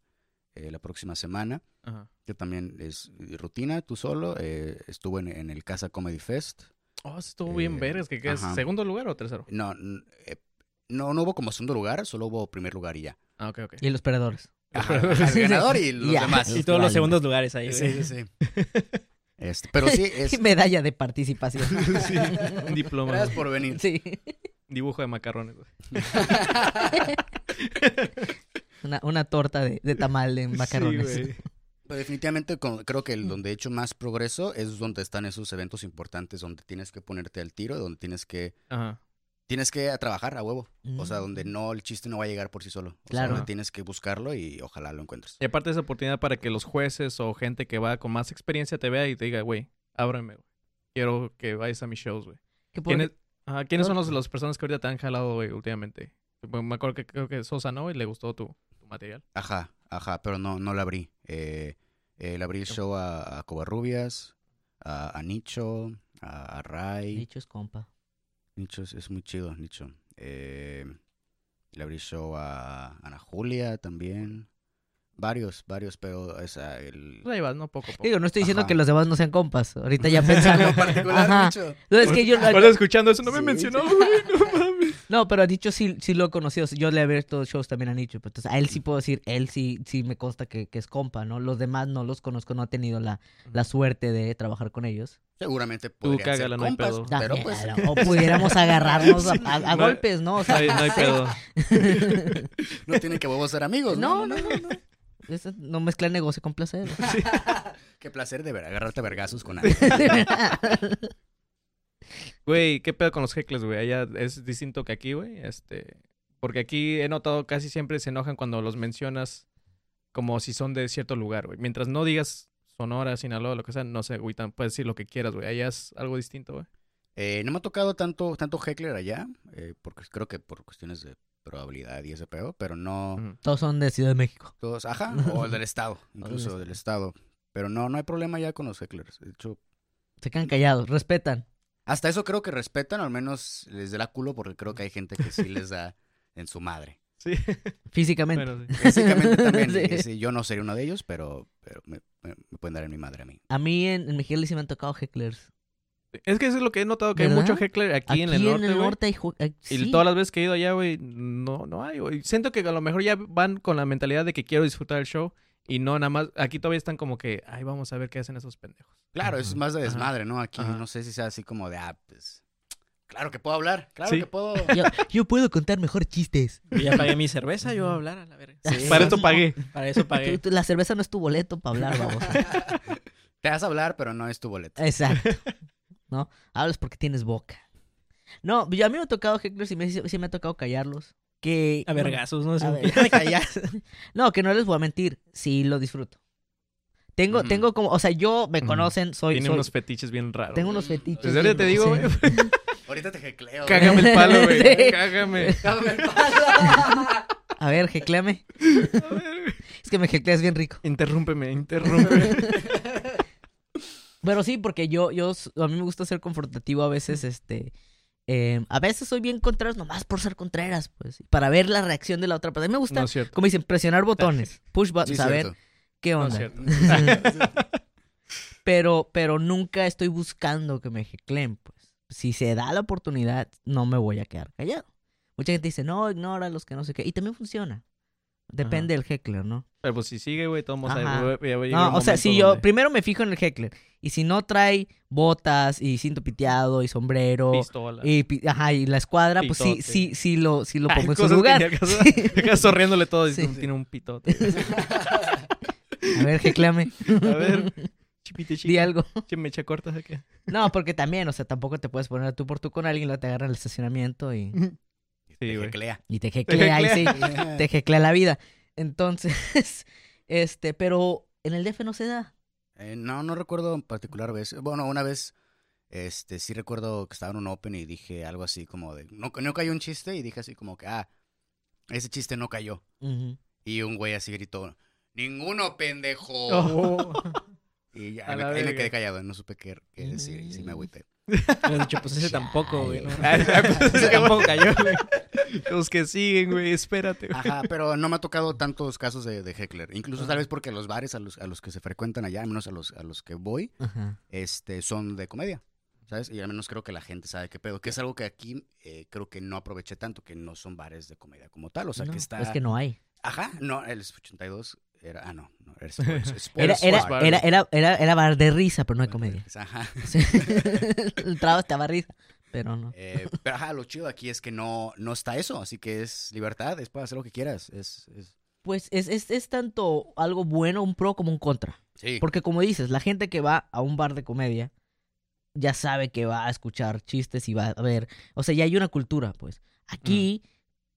eh, la próxima semana,
Ajá.
que también es rutina, tú solo. eh, estuvo en, en el Casa Comedy Fest.
Oh, estuvo bien
Eh,
vergas. ¿Qué, qué es? ¿Segundo lugar o tercero?
No, eh, no, no hubo como segundo lugar, solo hubo primer lugar y ya.
Ah, ok, ok.
Y los perdedores.
Ajá, [LAUGHS] el ganador y los [LAUGHS]
Ya.
demás.
Y todos los segundos lugares ahí.
Sí, sí, sí. [LAUGHS] Este, pero sí, es...
Medalla de participación.
Sí, un diploma.
Gracias por venir.
sí.
Dibujo de macarrones, güey.
Una, una torta de, de tamal de [LAUGHS] macarrones.
Sí, güey.
Pero definitivamente con- creo que el donde he hecho más progreso es donde están esos eventos importantes, donde tienes que ponerte al tiro, donde tienes que
Ajá.
tienes que trabajar a huevo. O sea,
Mm.
donde no el chiste no va a llegar por sí solo. O
Claro.
sea, donde tienes que buscarlo y ojalá lo encuentres.
Y aparte esa oportunidad para que los jueces o gente que va con más experiencia te vea y te diga, güey, ábreme, güey. Quiero que vayas a mis shows, güey. ¿Quiénes, ajá, ¿quiénes son los, las personas que ahorita te han jalado, güey, últimamente? Bueno, Me acuerdo que creo que Sosa, ¿no? Y le gustó tu material.
Ajá, ajá, pero no, no la abrí. Eh, eh, le abrí el show a, a Covarrubias, a, a Nicho, a, a Ray.
Dicho es compa.
Nicho es, es muy chido, Nicho. Eh, le abrí show a Ana Julia también. Varios, varios, pero esa, el...
Pues ahí vas, ¿no? Poco a poco.
Digo, no estoy diciendo
Ajá.
que los demás no sean compas. Ahorita ya pensando. [LAUGHS] Ajá. No, es que yo.
Ahora escuchando eso no me
Sí,
mencionó,
sí.
No mames.
No, pero a Nicho sí, sí lo he conocido. Yo le he abierto shows también a Nicho. pero Entonces, a él sí puedo decir, él sí, sí me consta que, que es compa, ¿no? Los demás no los conozco, no he tenido la, la suerte de trabajar con ellos.
Seguramente podrían ser
cágala, no hay
compas,
pedo.
pero pues...
o pudiéramos agarrarnos a, a- a
No
golpes, ¿no? O
No
sea,
hay, no hay [LAUGHS] pedo. [LAUGHS]
No tienen que huevos ser amigos,
no,
¿no?
no, no, no. Eso no mezcla negocio con placer. [LAUGHS]
Qué placer de ver, agarrarte a vergazos con [LAUGHS] alguien.
Güey, ¿qué pedo con los heckles, güey? Allá es distinto que aquí, güey. Este, porque aquí he notado casi siempre se enojan cuando los mencionas como si son de cierto lugar, güey. Mientras no digas Sonora, Sinaloa, lo que sea, no sé, güey, puedes decir lo que quieras, güey. Allá es algo distinto, güey.
Eh, no me ha tocado tanto, tanto heckler allá, eh, porque creo que por cuestiones de probabilidad y ese pedo, pero no.
Todos son de Ciudad de México.
todos, ajá, [LAUGHS] o el del estado, incluso del estado. Pero no, no hay problema ya con los hecklers. De hecho,
Se quedan callados, respetan.
hasta eso creo que respetan, al menos les da culo, porque creo que hay gente que sí les da en su madre. [LAUGHS]
Sí.
Físicamente.
Bueno, sí.
Físicamente también. [LAUGHS]
Sí.
y sí, yo no sería uno de ellos, pero, pero me, me- me pueden dar en mi madre a mí.
A mí en, en Mexicali sí me han tocado hecklers.
Es que eso es lo que he notado, que hay mucho heckler aquí, en el norte,
ju- hay-
Y todas las veces que he ido allá, güey, no, no hay, güey. Siento que a lo mejor ya van con la mentalidad de que quiero disfrutar el show y no nada más. Aquí todavía están como que, ay, vamos a ver qué hacen esos pendejos.
Claro, es
Ajá.
más de desmadre, ¿no? Aquí
Ajá.
no sé si sea así como de, ah, pues, claro que puedo hablar, claro
Sí.
que puedo. [LAUGHS]
Yo, yo puedo contar mejor chistes.
Yo ya pagué mi cerveza, yo voy a hablar a la verga.
Sí. [LAUGHS]
Para esto pagué.
Para eso
Tú-
pagué.
tú- [LAUGHS] la cerveza no es tu boleto para hablar, vamos.
Te vas a hablar, pero no es tu boleto.
Exacto. ¿No? Hablas porque tienes boca. No, yo a mí me ha tocado hecklers y me, sí me ha tocado callarlos. Que...
A vergazos, ¿no?
A ver. [LAUGHS] [LAUGHS] No, que no les voy a mentir. Sí lo disfruto. Tengo, tengo como... O sea, yo me conocen, soy...
Tiene
soy-
unos fetiches bien raros.
tengo unos fetiches.
Desde ahorita te digo, güey. [LAUGHS]
Ahorita te jecleo.
Cágame el palo, güey.
Sí.
Cágame.
A ver, jecleame.
A ver,
Es que me jecleas bien rico.
Interrúmpeme, interrúmpeme.
Pero sí, porque yo, yo, a mí me gusta ser confrontativo a veces, este, eh, a veces soy bien contreras nomás por ser contreras, pues, para ver la reacción de la otra persona. A mí me gusta,
No
como dicen, presionar botones, [LAUGHS] push buttons,
cierto.
qué onda. [LAUGHS] [LAUGHS] pero, pero nunca estoy buscando que me jecleen, pues. Si se da la oportunidad, no me voy a quedar callado. Mucha gente dice, no, ignora los que no sé qué. Y también funciona. Depende del heckler, ¿no?
Pero pues si sigue, güey, todos
Ajá.
ya va a llegar un
No, o sea, si yo
donde
primero me fijo en el heckler. Y si no trae botas y cinto piteado y sombrero
Pistola.
y, pi- ajá, y la escuadra, pues sí, sí, sí lo, sí lo [LAUGHS]
Ay,
pongo en su
que
lugar.
acaso- [LAUGHS]
Sí. [LAUGHS]
acá sonriéndole todo y
Sí.
tiene un pitote.
A ver, jeclame.
A ver, Chipite
Di
chica.
algo.
Che, mecha corta acá.
No, porque también, o sea, tampoco te puedes poner tú por tú con alguien, luego te agarran el estacionamiento y,
Te
güey.
jeclea.
y te jeclea, ahí sí, [LAUGHS] te jeclea la vida. Entonces, [LAUGHS] este, pero en el DF no se da.
Eh, no, no recuerdo en particular vez. Bueno, una vez, este, sí recuerdo que estaba en un open y dije algo así como de, no, no cayó un chiste y dije así como que, ah, ese chiste no cayó. Y un güey así gritó, ninguno pendejo.
Oh.
Y ya [LAUGHS] me, ahí me quedé callado, no supe qué, qué decir y sí me agüité.
Me han dicho, pues ese tampoco, güey. ¿no?
Ay, [LAUGHS] pues,
ese tampoco cayó, güey.
Los que siguen, güey, espérate. güey.
Ajá, pero no me ha tocado tantos casos de, de heckler. Incluso tal vez porque los bares a los, a los que se frecuentan allá, al menos a los, a los que voy,
Ajá.
este, son de comedia. ¿Sabes? Y al menos creo que la gente sabe qué pedo. Que es algo que aquí eh, creo que no aproveché tanto, que no son bares de comedia como tal. O sea,
No,
que está.
Es que no hay.
Ajá, no, el 82 era. Ah, no, no, era [LAUGHS] Sports, Sports
Era, era, era, era, era, era bar de risa, pero no hay comedia.
Ajá.
Sí. [LAUGHS] Entraba estaba risa, pero no.
Eh, pero ajá, lo chido aquí es que no, no está eso. Así que es libertad, es para hacer lo que quieras. Es, es...
Pues es, es, es tanto algo bueno, un pro como un contra.
Sí.
Porque como dices, la gente que va a un bar de comedia ya sabe que va a escuchar chistes y va a ver. O sea, ya hay una cultura, pues. Aquí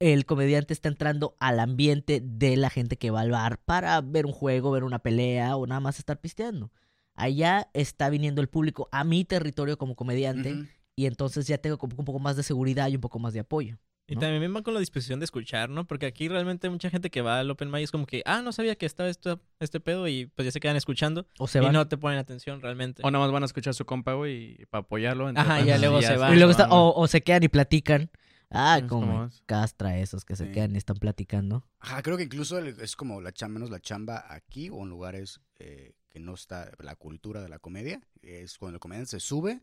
el comediante está entrando al ambiente de la gente que va al bar para ver un juego, ver una pelea o nada más estar pisteando. Allá está viniendo el público a mi territorio como comediante y entonces ya tengo como un poco más de seguridad y un poco más de apoyo.
Y también van con la disposición de escuchar, ¿no? Porque aquí realmente mucha gente que va al Open Mic es como que, ah, no sabía que estaba esto, este pedo y pues ya se quedan escuchando
O se
y
van.
no te ponen atención realmente.
O nada más van a escuchar a su compa, güey, y para apoyarlo.
Ajá, ya luego se van.
y luego está- o se quedan y platican. Ah,
Es
como castra esos que se
Sí.
quedan y están platicando.
Ajá, creo que incluso es como la chamba, menos la chamba aquí o en lugares eh, que no está la cultura de la comedia. Es cuando el comediante se sube,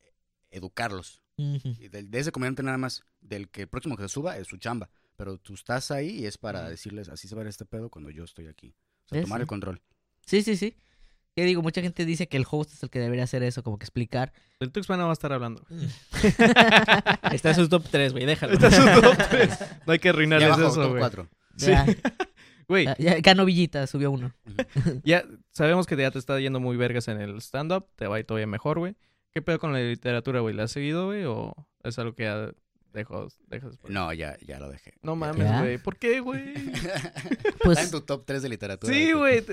eh, educarlos. Y del- de ese comediante nada más, del que el próximo que se suba es su chamba. Pero tú estás ahí y es para decirles, así se va a ver este pedo cuando yo estoy aquí. O sea,
Sí,
tomar
sí.
el control.
Sí, sí, sí. Que digo, mucha gente dice que el host es el que debería hacer eso, como que explicar.
El Tuxpan no va a estar hablando. [LAUGHS]
Está en su top 3, güey, déjalo.
Este es un top [LAUGHS] tres. No hay que arruinarles
abajo,
eso,
top
güey.
4.
Sí.
Ya, [LAUGHS]
Güey,
ya, ya ganó Villita, subió uno.
ya sabemos que ya te está yendo muy vergas en el stand-up. Te va a ir todavía mejor, güey. ¿Qué pedo con la literatura, güey? ¿La has seguido, güey? ¿O es algo que ya dejo, dejas después?
No, ya, ya lo dejé.
No
Ya.
mames,
¿Ya?
güey. ¿Por qué, güey?
Pues-
Está en tu top 3 de literatura.
Sí, güey.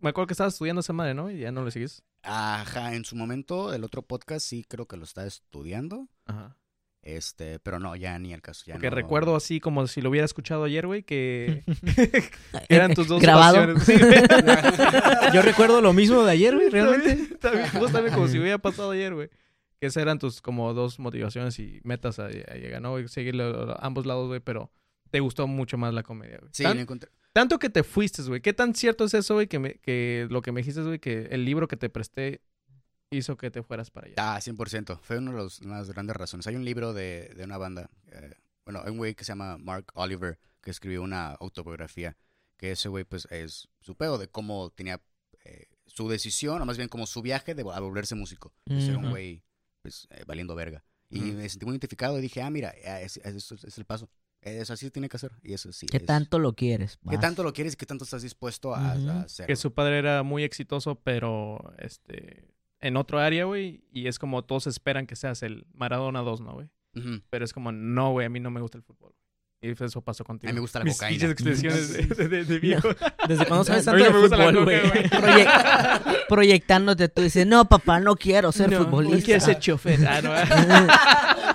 Me acuerdo que estabas estudiando esa madre, ¿no? Y ya no le sigues.
Ajá, en su momento, el otro podcast sí creo que lo está estudiando.
Ajá.
Este, pero no, ya ni el caso. Ya
Porque
no.
recuerdo así como si lo hubiera escuchado ayer, güey, que [LAUGHS] eran tus dos
Grabado.
pasiones. [LAUGHS] Sí, güey. [LAUGHS]
Yo recuerdo lo mismo de ayer, güey, realmente.
También, justamente como si hubiera pasado ayer, güey. Que esas eran tus como dos motivaciones y metas a, a llegar, ¿no? güey? Seguir lo- ambos lados, güey, pero te gustó mucho más la comedia, güey.
Sí,
Tan-
lo encontré.
tanto que te fuiste, güey. ¿Qué tan cierto es eso, güey? Que, me- que lo que me dijiste, güey, que el libro que te presté hizo que te fueras para allá.
Ah, 100%. Fue una de los- una de las grandes razones. Hay un libro de, de una banda. eh, bueno, hay un güey que se llama Mark Oliver que escribió una autobiografía. Que ese güey, pues, es su pedo de cómo tenía eh, su decisión, o más bien como su viaje de a volverse músico. De ser un güey, pues, eh, valiendo verga. Y me sentí muy identificado y dije, ah, mira, es, es- es- es el paso. Es así tiene que hacer. Y eso sí.
¿Qué
es-
tanto lo quieres?
¿Qué
Vas.
tanto lo quieres y qué tanto estás dispuesto a, a hacer?
Que su padre era muy exitoso, pero este en otro área, güey. Y es como todos esperan que seas el Maradona 2, ¿no, güey? Pero es como, no, güey, a mí no me gusta el fútbol. Y eso pasó contigo.
A mí me gusta la
Mis
cocaína.
expresiones [LAUGHS] de, de, de- viejo. [LAUGHS]
Desde cuando sabes [LAUGHS]
A
tanto de
no
fútbol, güey.
güey.
Proye- proyectándote, tú dices, no, papá, no quiero ser
No,
futbolista.
Quiero ser chofer. Ah, no,
No,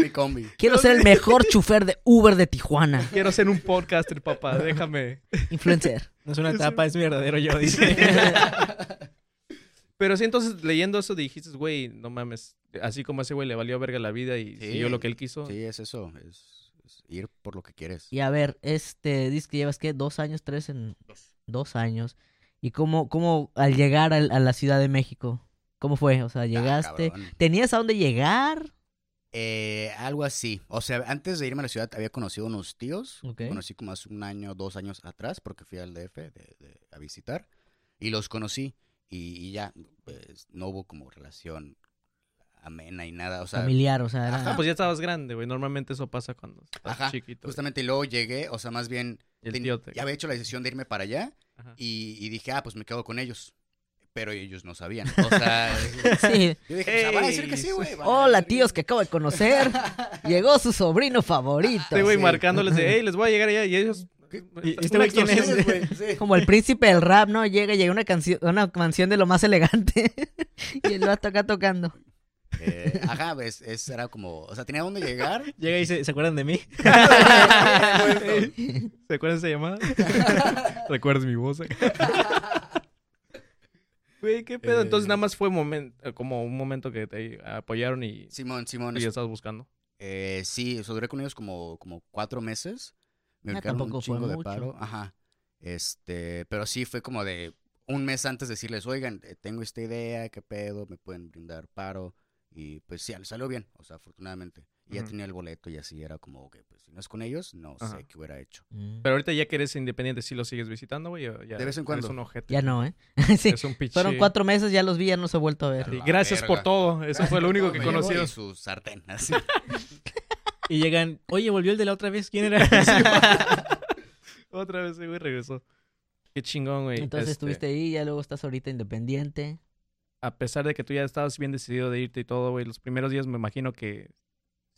mi combi.
Quiero ser el mejor chofer de Uber de Tijuana.
Quiero ser un podcaster, papá. Déjame.
Influencer.
No es una etapa, es mi verdadero yo, [LAUGHS] dice.
Pero sí, entonces leyendo eso dijiste, güey, no mames. Así como a ese güey le valió verga la vida y
Sí.
siguió lo que él quiso.
Sí, es eso. Es, es ir por lo que quieres.
Y a ver, este, dices que llevas, ¿qué? ¿Dos años, tres en...? Dos años. ¿Y cómo, cómo al llegar a, la Ciudad de México? ¿Cómo fue? O sea,
Ah,
llegaste... ¿Tenías a dónde llegar?
Eh, algo así. O sea, antes de irme a la ciudad había conocido unos tíos.
Ok.
Conocí como hace un año, dos años atrás, porque fui al DF de- de- a visitar. Y los conocí. Y, y ya, pues, no hubo como relación amena y nada. O sea,
Familiar, o sea, era...
Ah, pues ya estabas grande, güey. Normalmente eso pasa cuando estás
Ajá,
chiquito. güey.
justamente y luego llegué, o sea, más bien,
Y el
ten-
tío te-
ya había hecho la decisión de irme para allá. Y, y dije, ah, pues me quedo con ellos. Pero ellos no sabían. O sea, [LAUGHS]
Sí.
yo dije, pues, van a decir que sí,
Ey,
güey.
Hola, tíos que acabo de conocer. Llegó su sobrino favorito.
Este güey
sí.
marcándoles de, hey, les voy a llegar allá. Y ellos.
¿Y este güey quién es? [LAUGHS]
sí.
Como el príncipe del rap, ¿no? Llega, llega una canción, una canción de lo más elegante. [LAUGHS] y él lo está acá tocando.
Eh, ajá, pues, es, era como, o sea, tenía dónde llegar.
Llega y se, ¿se acuerdan de mí?
¿Se acuerdan de esa llamada? ¿Recuerdas mi voz? Güey, qué pedo. Entonces
Eh.
nada más fue momen- eh, como un momento que te apoyaron y,
Simón, Simón,
y ya estabas buscando.
Eh, sí, o sea, duré con ellos como, como cuatro meses. Me
Ah,
ubicaron un
tampoco fue
chingo de
mucho.
paro. Ajá. Este, pero sí fue como de un mes antes decirles, oigan, eh, tengo esta idea, qué pedo, me pueden brindar paro. Y pues sí, salió bien, o sea, afortunadamente. Y ya tenía el boleto y así era como que, pues si no es con ellos, no
Ajá.
sé qué hubiera hecho.
Mm.
Pero ahorita ya que eres independiente, ¿sí lo sigues visitando, güey? o ya
De vez en
eres
cuando.
un ojete.
Ya no, ¿eh? [LAUGHS] sí.
Es un pinche...
Fueron cuatro meses, ya los vi, ya no se ha vuelto a ver.
Gracias por todo. Eso fue lo único que conocí.
Y su sartén, así. [LAUGHS]
Y llegan, oye, volvió el de la otra vez. ¿Quién era? [LAUGHS]
Otra vez, ese güey regresó. Qué chingón, güey.
Entonces
Este,
estuviste ahí, ya luego estás ahorita independiente.
A pesar de que tú ya estabas bien decidido de irte y todo, güey, los primeros días me imagino que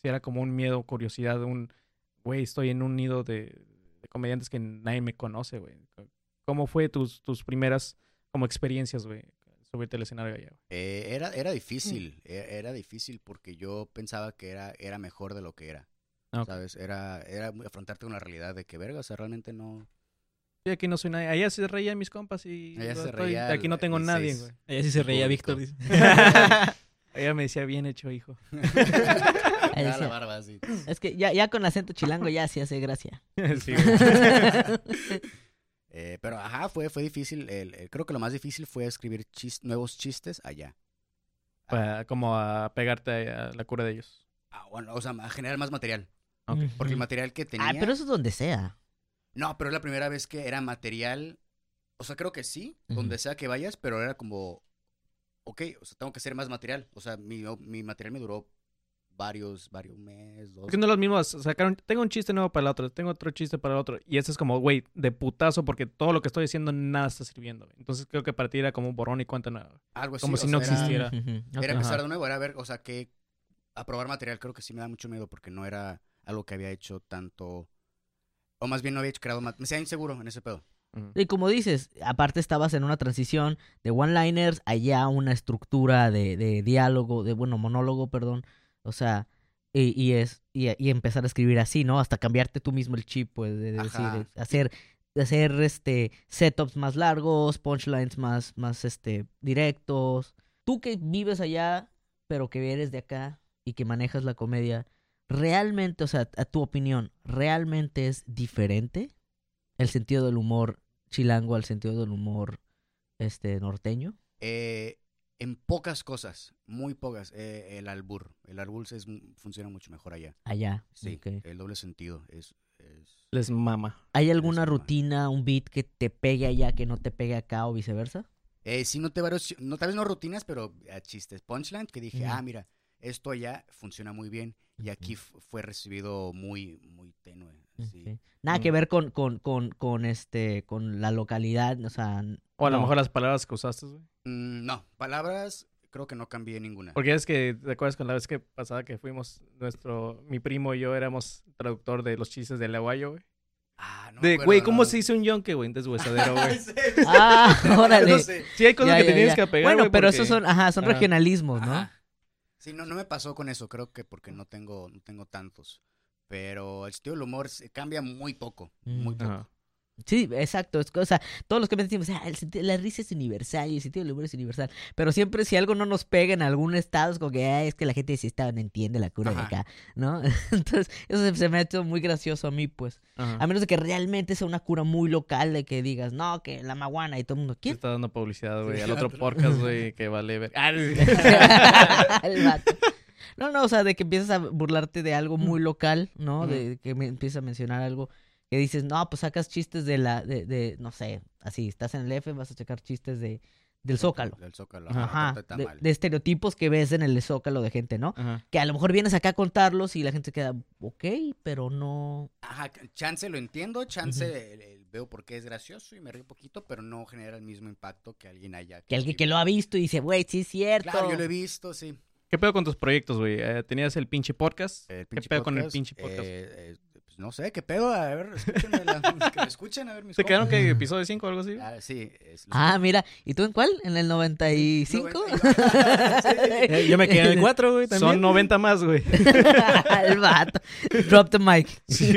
sí era como un miedo, curiosidad, un, güey, estoy en un nido de, de comediantes que nadie me conoce, güey. ¿Cómo fue tus, tus primeras como experiencias, güey, subirte al escenario allá?
Eh, era, era difícil, e- era difícil porque yo pensaba que era, era mejor de lo que era.
Ah.
¿Sabes? Era, era afrontarte con la realidad de que, verga, o sea, realmente no...
Sí, aquí no soy nadie. Allá se reían mis compas y
Allá
yo
se
estoy-
reía
aquí no tengo
el
nadie, güey.
Ella sí se reía. [LAUGHS] Víctor. dice. [LAUGHS]
Allá me decía, bien hecho, hijo. [LAUGHS]
Ahí
Ya
decía,
la barba así.
Es que ya, ya con acento chilango ya sí hace gracia. [LAUGHS]
sí. [LAUGHS]
Eh, pero ajá, fue, fue difícil. el- el- creo que lo más difícil fue escribir chis- nuevos chistes allá.
Para como a pegarte a la cura de ellos.
Ah, bueno, o sea, a generar más material. Porque el material que tenía...
Ah, pero eso es donde sea.
No, pero es la primera vez que era material... O sea, creo que sí, donde sea que vayas, pero era como... Ok, o sea, tengo que hacer más material. O sea, mi, mi material me duró varios, varios meses, dos...
Porque no los mismos sacaron, tengo un chiste nuevo para el otro, tengo otro chiste para el otro. Y ese es como, güey, de putazo, porque todo lo que estoy diciendo nada está sirviendo. Entonces creo que para ti era como un borrón y cuenta nueva.
Algo así.
como si
sea,
no
era-
existiera.
Era empezar
Ajá.
de nuevo, era ver, o sea, que aprobar material creo que sí me da mucho miedo porque no era algo que había hecho tanto, o más bien no había hecho creado, ma- me sentía inseguro en ese pedo.
Y como dices, aparte estabas en una transición de one-liners, allá una estructura de, de diálogo, de bueno, monólogo, perdón. O sea, y, y es y, y empezar a escribir así, ¿no? Hasta cambiarte tú mismo el chip, pues, de, de decir, de hacer, hacer este setups más largos, punchlines más, más este directos. Tú que vives allá, pero que eres de acá y que manejas la comedia, realmente, o sea, a tu opinión, ¿realmente es diferente el sentido del humor chilango al sentido del humor este norteño?
Eh, en pocas cosas, muy pocas, eh, el albur, el albur es, funciona mucho mejor allá,
Allá.
sí, el doble sentido es, es-
Les mama.
¿Hay alguna rutina, un beat que te pegue allá que no te pegue acá o viceversa?
Eh, sí, no te varios, no, tal vez no rutinas, pero eh, chistes, punchline, que dije, ah, mira, esto allá funciona muy bien y aquí fue recibido muy, muy tenue. sí.
Nada que ver con, con, con, con este, con la localidad, o sea.
O a lo mejor las palabras que usaste, güey.
Mm, no, palabras, creo que no cambié ninguna.
Porque es que, ¿te acuerdas con la vez que pasada que fuimos, nuestro, mi primo y yo éramos traductor de los chistes del aguayo, güey?
Ah, no me
De,
acuerdo,
güey, ¿cómo
no.
se dice un yonke, güey? Deshuesadero, [LAUGHS] güey.
Ah, [LAUGHS] órale.
No sé.
Sí, hay cosas
Ya,
que te
ya,
tienes
ya.
que apegar,
Bueno,
güey,
pero
porque-
esos son, ajá, son
Ajá.
regionalismos, ¿no?
Ajá. Sí, no, no me pasó con eso, creo que porque no tengo, no tengo tantos. Pero el estilo del humor cambia muy poco, muy poco.
Ajá.
Sí, exacto. Es, o sea, todos los que me decimos, ah, el sentido- la risa es universal y el sentido del humor es universal. Pero siempre si algo no nos pega en algún estado, es como que "Ah, es que la gente sí está, no entiende la cura de acá, ¿no? [LAUGHS] Entonces, eso se, se me ha hecho muy gracioso a mí, pues.
Ajá.
A menos de que realmente sea una cura muy local de que digas, no, que la maguana y todo el mundo,
Te
¿quién?
está dando publicidad, güey,
Sí,
al otro [LAUGHS] podcast, güey, que vale ver. Ah, [LAUGHS]
El vato. No, no, o sea, de que empiezas a burlarte de algo muy local, ¿no? De que me empiezas a mencionar algo que dices, no, pues sacas chistes de la, de, de, no sé, así, estás en el F, vas a checar chistes de, del Zócalo.
Del Zócalo,
Ajá.
ajá,
de, de estereotipos que ves en el Zócalo de gente, ¿no?
Ajá.
Que a lo mejor vienes acá a contarlos y la gente se queda, ok, pero no...
Ajá, chance lo entiendo, chance el- el- veo por qué es gracioso y me río un poquito, pero no genera el mismo impacto que alguien haya.
Que alguien que lo ha visto y dice, güey, sí es cierto.
Claro, yo lo he visto, sí.
¿Qué pedo con tus proyectos, güey? Eh, Tenías el pinche podcast.
El
¿Qué
pinche
pedo con el pinche podcast?
eh, eh, no sé, ¿qué pedo? A ver, la- que me escuchen, a ver mis
¿Se quedaron que episodio 5 o algo así?
Ah, sí. es-
Ah, mira. ¿Y tú en cuál? ¿En el 95? [LAUGHS]
Eh, Yo me quedé en el 4, güey, también.
Son 90 más, güey. [LAUGHS]
el vato. Drop the mic.
Sí,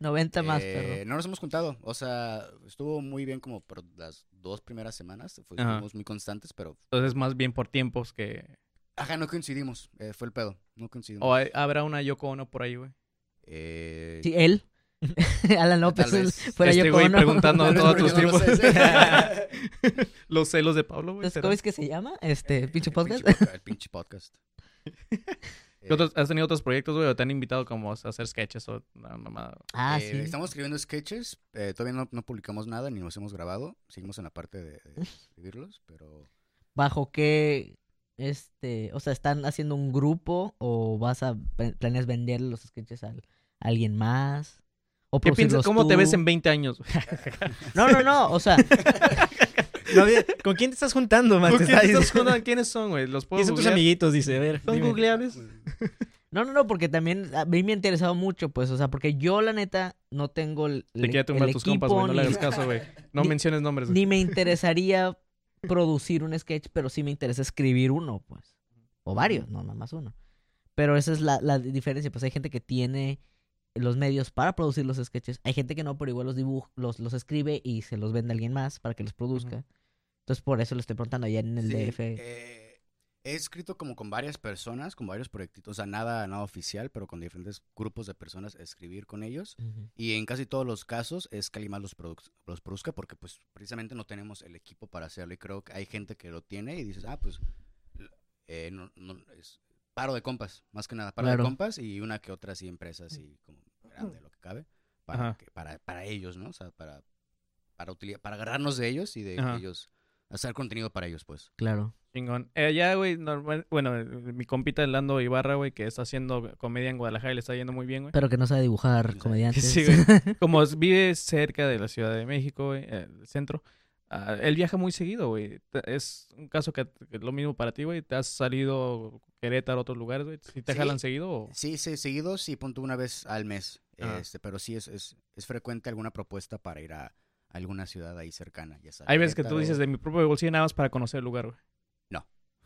90 más,
Eh,
perro.
no nos hemos juntado. O sea, estuvo muy bien como por las dos primeras semanas. Fuimos muy constantes, pero.
Entonces, más bien por tiempos que...
Ajá, no coincidimos. eh, fue el pedo. No coincidimos.
O hay- habrá una Yoko Ono por ahí, güey.
Eh,
Sí, él. [LAUGHS] [LAUGHS] Alan López.
Vez.
Fuera
este
yo
güey preguntando [LAUGHS]
vez
todos tus
no
tiempos.
lo
Los celos de Pablo, güey.
¿Cómo es que se llama? Este, pinche
El
podcast.
El pinche podcast.
¿Qué otros- ¿Has tenido otros proyectos, güey? ¿O te han invitado como a hacer sketches o una mamada?
Ah,
Eh,
sí.
Estamos escribiendo sketches. eh, todavía no, no publicamos nada ni nos hemos grabado. Seguimos en la parte de, de escribirlos, pero.
¿Bajo qué, este, o sea, están haciendo un grupo o vas a, planeas vender los sketches a, a alguien más? ¿O
¿Qué piensas? ¿Cómo te ves en 20 años? [LAUGHS]
No, no, no, o sea, [LAUGHS]
No, ¿Con quién te estás juntando, man?
¿Por
Te
qué
está
estás jugando? ¿Quiénes son, güey? ¿Los puedo
¿Quiénes son tus amiguitos? Dice, a ver.
¿Son googleables?
no, no, no, porque también a mí me ha interesado mucho, pues, o sea, porque yo, la neta, no tengo el,
Te quiere tumbar tus compas, güey. No le hagas caso, güey. No
ni-
menciones nombres, güey.
ni me interesaría producir un sketch, pero sí me interesa escribir uno, pues. O varios, no, nada más uno. Pero esa es la, la diferencia, pues hay gente que tiene los medios para producir los sketches, hay gente que no, pero igual los dibuja, los, los escribe y se los vende a alguien más para que los produzca. Entonces por eso le estoy preguntando allá en el
Sí,
DF.
eh, he escrito como con varias personas, con varios proyectitos. O sea, nada, nada oficial, pero con diferentes grupos de personas, escribir con ellos. Y en casi todos los casos es que alguien más los, produz- los produzca porque pues precisamente no tenemos el equipo para hacerlo y creo que hay gente que lo tiene y dices, ah, pues eh, no, no, es paro de compas, más que nada, paro
Claro.
de compas y una que otra sí empresas y como grande lo que cabe para, que- para, para ellos, ¿no? O sea, para, para, para agarrarnos de ellos y de
Ajá.
ellos, hacer contenido para ellos, pues.
Claro.
Chingón. Eh, allá, güey, normal... Bueno, eh, mi compita el Lando Ibarra, güey, que está haciendo comedia en Guadalajara y le está yendo muy bien, güey.
Pero que no sabe dibujar comediantes.
Sí, güey. [LAUGHS] Como vive cerca de la Ciudad de México, güey, eh, el centro, ah, él viaja muy seguido, güey. Es un caso que, que es lo mismo para ti, güey. ¿Te has salido Querétaro a otros lugares, güey? ¿Sí te
Sí.
jalan seguido o...?
Sí, sí, seguido, sí, punto una vez al mes.
Ajá.
Este, pero sí es, es, es frecuente alguna propuesta para ir a alguna ciudad ahí cercana. Ya sea
Hay veces que tú dices de mi propio bolsillo nada más para conocer el lugar, güey.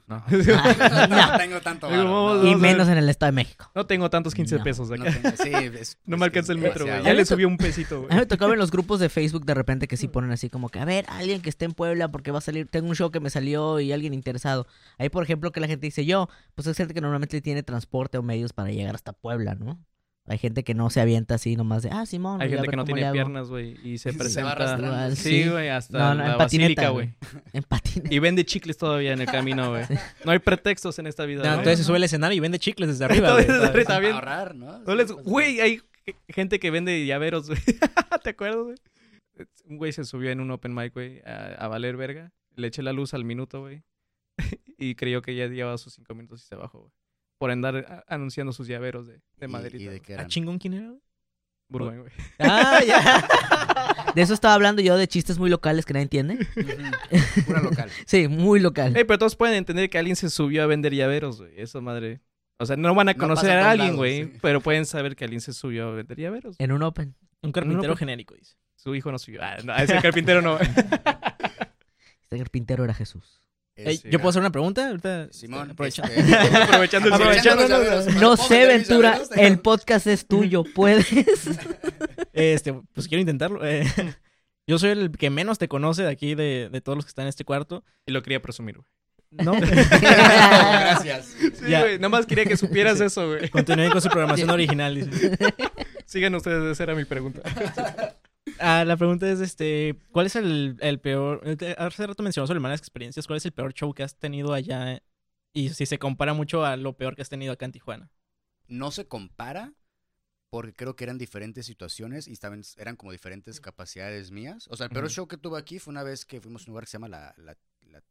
[LAUGHS]
No.
No.
no tengo tanto no.
y menos en el Estado de México.
No tengo tantos 15
No.
pesos de
No
acá.
tengo- sí, [LAUGHS] es-
No me alcanza el metro, güey. Ya le subió un pesito,
A mí
güey.
me tocaba en los grupos de Facebook de repente que sí ponen así como que, a ver, alguien que esté en Puebla porque va a salir, tengo un show que me salió y alguien interesado. Ahí, por ejemplo, que la gente dice yo, pues es gente que normalmente tiene transporte o medios para llegar hasta Puebla, ¿no? Hay gente que no se avienta así nomás de, ah, Simón.
Hay gente que no tiene
hago".
piernas, güey, y se [LAUGHS]
Se va
presenta...
arrastrando.
Sí, güey, hasta
No, no,
la
en patineta,
basílica,
güey.
güey. [LAUGHS]
En patineta.
Y vende chicles todavía en el camino, güey. No hay pretextos en esta vida,
No, entonces se sube al escenario y vende chicles desde [LAUGHS] arriba. Güey.
Para
bien.
ahorrar, ¿no?
No les-
Sí,
Güey, hay gente que vende llaveros, güey. ¿Te acuerdas, güey? Un güey se subió en un open mic, güey, a, a valer verga. Le eché la luz al minuto, güey. y creyó que ya llevaba sus cinco minutos y se bajó, güey. Por andar a- anunciando sus llaveros de, de
¿Y-
Madrid.
¿Y, de qué eran?
chingón, ¿quién era? güey?
Burgoyne, güey. [LAUGHS]
Ah, ya. [LAUGHS]
De eso estaba hablando yo, de chistes muy locales que nadie entiende.
Pura local. [LAUGHS]
Sí, muy local.
Ey, pero todos pueden entender que alguien se subió a vender llaveros, güey. Eso, madre. O sea, no van a
No
conocer a alguien, güey.
sí.
Pero pueden saber que alguien se subió a vender llaveros.
En un open.
Un carpintero genérico, dice.
Su hijo no subió. Ah, no, ese carpintero no.
Este carpintero era Jesús.
Ey,
Este,
¿Yo puedo hacer una pregunta? Ahorita,
Simón,
aprovechando.
este, [LAUGHS]
Aprovechando el
aprovechando.
No
¿Puedo
sé, Ventura, el podcast es tuyo, [LAUGHS] ¿puedes?
Este, pues quiero intentarlo. Eh, [LAUGHS] yo soy el que menos te conoce de aquí, de, de todos los que están en este cuarto.
Y lo quería presumir, güey.
No.
Gracias.
Sí,
Ya.
güey. Nada más quería que supieras
Sí.
eso, güey.
Continúen con su programación original. dice.
Sigan ustedes, esa era mi pregunta.
Ah, la pregunta es, este, ¿cuál es el, el peor? eh, Hace rato mencionó sobre malas experiencias. ¿Cuál es el peor show que has tenido allá? Y si se compara mucho a lo peor que has tenido acá en Tijuana.
No se compara porque creo que eran diferentes situaciones y estaban, eran como diferentes capacidades mías. O sea, el peor show que tuve aquí fue una vez que fuimos a un lugar que se llama La, la, la,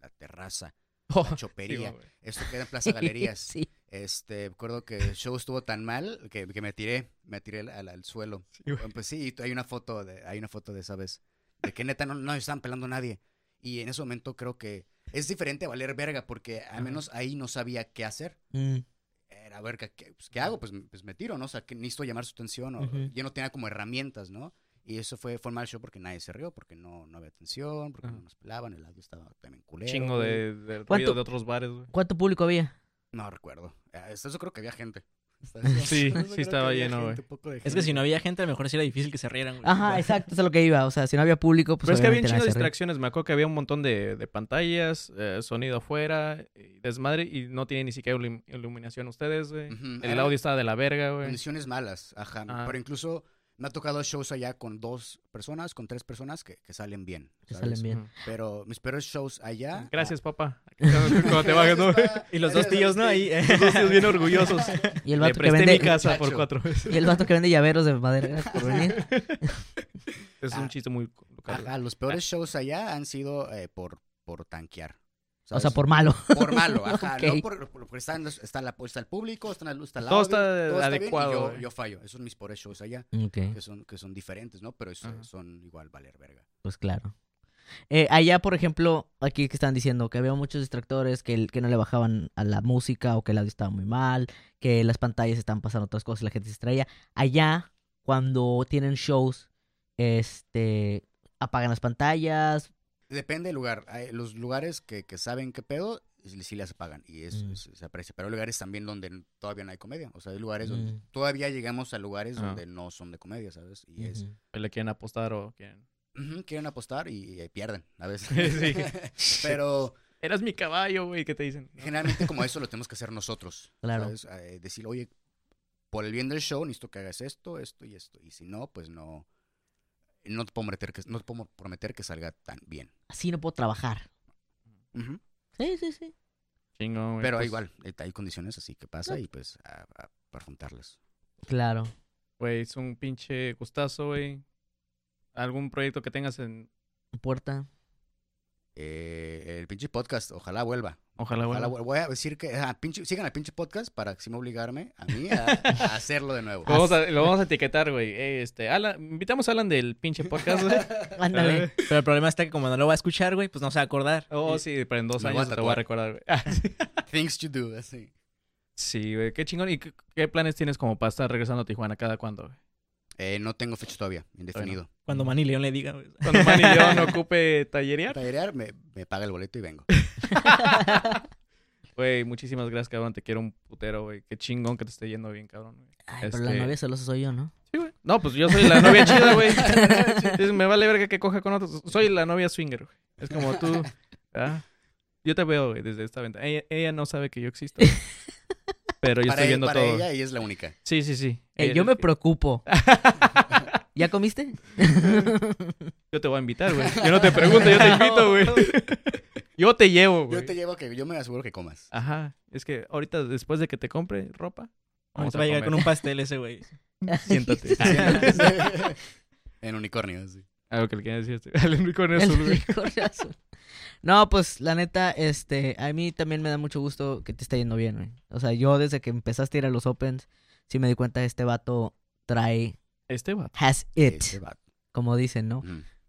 la Terraza, [LAUGHS]
Oh,
la Chopería.
sí.
Esto queda en Plaza [LAUGHS] Galerías.
Sí.
Este, recuerdo que el show estuvo tan mal que, que me tiré, me tiré al, al- suelo. Pues sí, y hay una foto de, hay una foto de esa vez. De que neta no, no estaban pelando a nadie. Y en ese momento creo que es diferente a valer verga, porque al menos ahí no sabía qué hacer.
Mm,
Era verga, ¿qué, pues, ¿qué hago? Pues, pues me tiro, ¿no? O sea, que necesito llamar su atención. O. Yo no tenía como herramientas, ¿no? Y eso fue, fue un mal show porque nadie se rió, porque no, no había atención, porque no nos pelaban, el audio estaba también culero.
Chingo de, de
¿Cuánto-
ruido de otros bares, güey.
¿Cuánto público había?
No recuerdo. Ah, Eso, creo que había gente. [LAUGHS]
Sí, sí estaba lleno, güey.
Es que
gente.
si no había gente, a lo mejor sí era difícil que se rieran, güey.
Ajá, exacto, eso es lo que iba. O sea, si no había público, pues
Pero es que había un chingo de distracciones. Me acuerdo que había un montón de, de pantallas, eh, sonido afuera, y desmadre, y no tiene ni siquiera ilu- iluminación ustedes, güey. El audio estaba de la verga, güey.
Condiciones malas, ajá.
Ah.
Pero incluso me ha tocado shows allá con dos personas, con tres personas que, que salen bien.
Que
¿sabes?
salen bien.
Pero mis peores shows allá.
Gracias, papá. Cuando te [LAUGHS] bajes, ¿no?
Y los dos tíos, ¿no? Ahí.
Los dos tíos bien orgullosos.
Y el
Le
vato que vende...
mi casa por cuatro veces.
Y el vato que vende llaveros de madera. Gracias [LAUGHS] por venir.
Es
Ah.
un chiste muy local.
Ajá, los peores shows allá han sido eh, por, por tanquear.
O sea, por malo.
Por malo, [LAUGHS] ajá.
Ok.
No por, por- porque está, en los- está, la, está el público, está, la luz, está el
Todo
audio,
está
bien,
adecuado,
y yo, fallo. Esos son mis peores shows allá,
Ok,
que son, que son diferentes, ¿no? Pero eso- son igual valer verga.
pues claro. Eh, allá, por ejemplo, aquí que están diciendo que había muchos distractores, que, el- que no le bajaban a la música o que el audio estaba muy mal, que las pantallas estaban pasando otras cosas y la gente se distraía. Allá, cuando tienen shows, este, apagan las pantallas.
Depende del lugar. Hay los lugares que, que saben qué pedo, sí sí las apagan y
Mm.
se aprecia. Pero hay lugares también donde todavía no hay comedia. O sea, hay lugares donde
Mm.
todavía llegamos a lugares
Ah.
donde no son de comedia, ¿sabes? Y es.
Le quieren apostar o quieren.
quieren apostar y, pierden a veces. [LAUGHS]
Sí. [LAUGHS]
Pero
Eras mi caballo, güey, ¿qué te dicen? No.
generalmente como eso lo [LAUGHS] tenemos que hacer nosotros.
Claro.
¿sabes? Eh, decir, oye, por el bien del show necesito que hagas esto, esto y esto. Y si no, pues no, no te puedo prometer que, no te puedo prometer que salga tan bien.
Así no puedo trabajar. Sí, sí, sí.
Chingón, güey.
Pero
Pues,
igual, eh, hay condiciones así que pasa y pues a, a, afrontarlas.
Claro.
Güey, es un pinche gustazo, güey. ¿Algún proyecto que tengas en...
Puerta.
Eh, el pinche podcast, ojalá vuelva.
Ojalá,
Ojalá Voy a decir que ah, pinche- sigan al pinche podcast para así me obligarme a mí a, a [LAUGHS] hacerlo de nuevo.
Lo vamos, a, lo vamos a etiquetar, güey. Eh, este, Alan, invitamos a Alan del pinche podcast, güey. [LAUGHS]
Ándale.
Pero el problema está que como no lo va a escuchar, güey, pues no se va a acordar.
Oh, sí, pero en dos
Me a
años te voy a recordar, güey. [LAUGHS] Ah, sí.
Things to do, así.
Sí, güey, qué chingón. ¿Y qué, qué planes tienes como para estar regresando a Tijuana cada cuándo, güey?
Eh, no tengo fecha todavía, indefinido.
Cuando Manny León le diga, güey.
Cuando Manny [LAUGHS] León ocupe tallerear.
Tallerear, me, me paga el boleto y vengo. [LAUGHS]
Güey, muchísimas gracias, cabrón. Te quiero un putero, güey. Qué chingón que te esté yendo bien, cabrón.
Ay, pero la
Este-
novia solo soy yo, ¿no?
Sí, güey. No, pues yo soy la novia [LAUGHS] chida, güey. Me vale verga que coja con otros. Soy la novia swinger, güey. Es como tú. ¿ah? Yo te veo, güey, desde esta ventana. Ella, ella no sabe que yo existo. Pero yo
para
estoy
e-
viendo
para
todo.
ella, ella es la única.
Sí, sí, sí.
Ey,
Eh,
yo me preocupo. [LAUGHS] ¿Ya comiste? [LAUGHS]
Yo te voy a invitar, güey. Yo no te pregunto, yo te invito, güey. [LAUGHS] Yo te llevo, güey.
Yo te llevo a que yo me aseguro que comas.
Ajá. Es que ahorita, después de que te compre ropa, vamos
Ahorita va a llegar
comer.
con un pastel ese, güey.
Siéntate.
en unicornio, sí.
Algo que le quieras decir. este- El unicornio
El
azul, güey.
unicornio azul. No, pues la neta, este, a mí también me da mucho gusto que te esté yendo bien, güey. O sea, yo desde que empezaste a ir a los Opens, sí me di cuenta que este vato trae,
Este va.
has it,
vato.
como dicen, ¿no?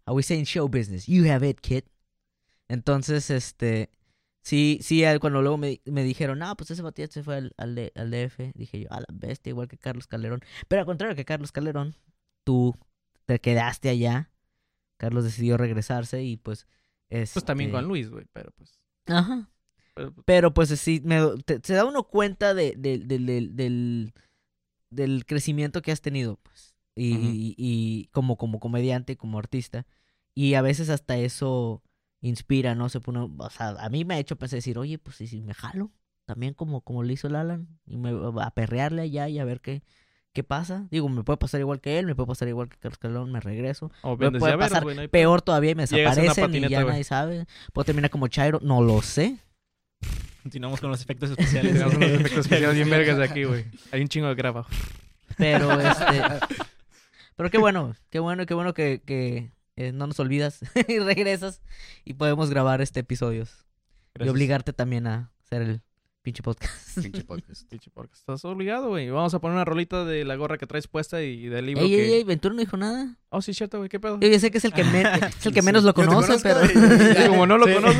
Are we saying show business? You have it, kid. Entonces, este, sí, sí, cuando luego me, me dijeron, no, pues ese vato ya se fue al, al DF, dije yo, a la bestia, igual que Carlos Calderón. Pero al contrario que Carlos Calderón, tú te quedaste allá, Carlos decidió regresarse y pues...
Pues también
este,
con Luis, güey. Pero pues.
Ajá.
pero, pues,
Pero pues sí, me, te- se da uno cuenta de, de- de- del- del, del crecimiento que has tenido, pues. Y, y- y como, como comediante, como artista. Y a veces hasta eso inspira, ¿no? Se pone, o sea, a mí me ha hecho pensar decir, oye, pues ¿y si me jalo, también como, como le hizo el Alan, y me a perrearle allá y a ver qué, qué pasa. Digo, me puede pasar igual que él, me puede pasar igual que Carlos Calderón, me regreso.
o
Me puede pasar
güey, no.
Peor todavía y me desaparecen y ya
güey.
nadie sabe. Puedo terminar como Chairo, no lo sé.
Continuamos con los efectos especiales.
Tenemos unos [LAUGHS] efectos especiales bien vergas de aquí, güey. Hay un chingo de graba.
Pero [LAUGHS] este. pero qué bueno, qué bueno, qué bueno que, que eh, no nos olvidas [LAUGHS] y regresas y podemos grabar este episodios. Y obligarte también a ser el Pinche podcast.
Pinche [LAUGHS] podcast.
Pinche porque estás obligado, güey. Vamos a poner una rolita de la gorra que traes puesta y del libro
Ey,
que...
ey, ey, Ventura no dijo nada.
Oh, sí, cierto, güey. ¿Qué pedo?
Yo sé que es el que, me- [LAUGHS] es el que menos lo conoce,
conozco
pero...
Sí, como no lo
Sí.
güey.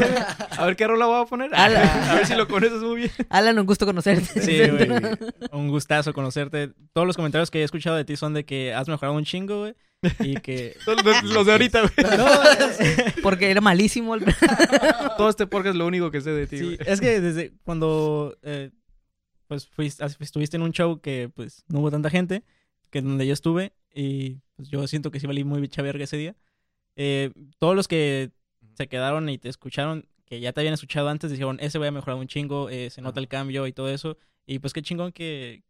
a ver qué rola voy a poner. [LAUGHS]
Ala.
A ver si lo conoces muy bien.
Alan, un gusto conocerte.
Sí, güey. Un gustazo conocerte. Todos los comentarios que he escuchado de ti son de que has mejorado un chingo, güey. Y que...
Los, de ahorita, güey.
No,
Porque era malísimo. el-
Todo este podcast es lo único que sé de ti,
sí,
güey.
es que desde cuando eh, pues fuiste, estuviste en un show que pues no hubo tanta gente, que donde yo estuve, y pues yo siento que sí valí muy bicha verga ese día. Eh, todos los que se quedaron y te escucharon, que ya te habían escuchado antes, dijeron, ese voy a mejorar un chingo, eh, se nota el cambio y todo eso. Y pues qué chingón que,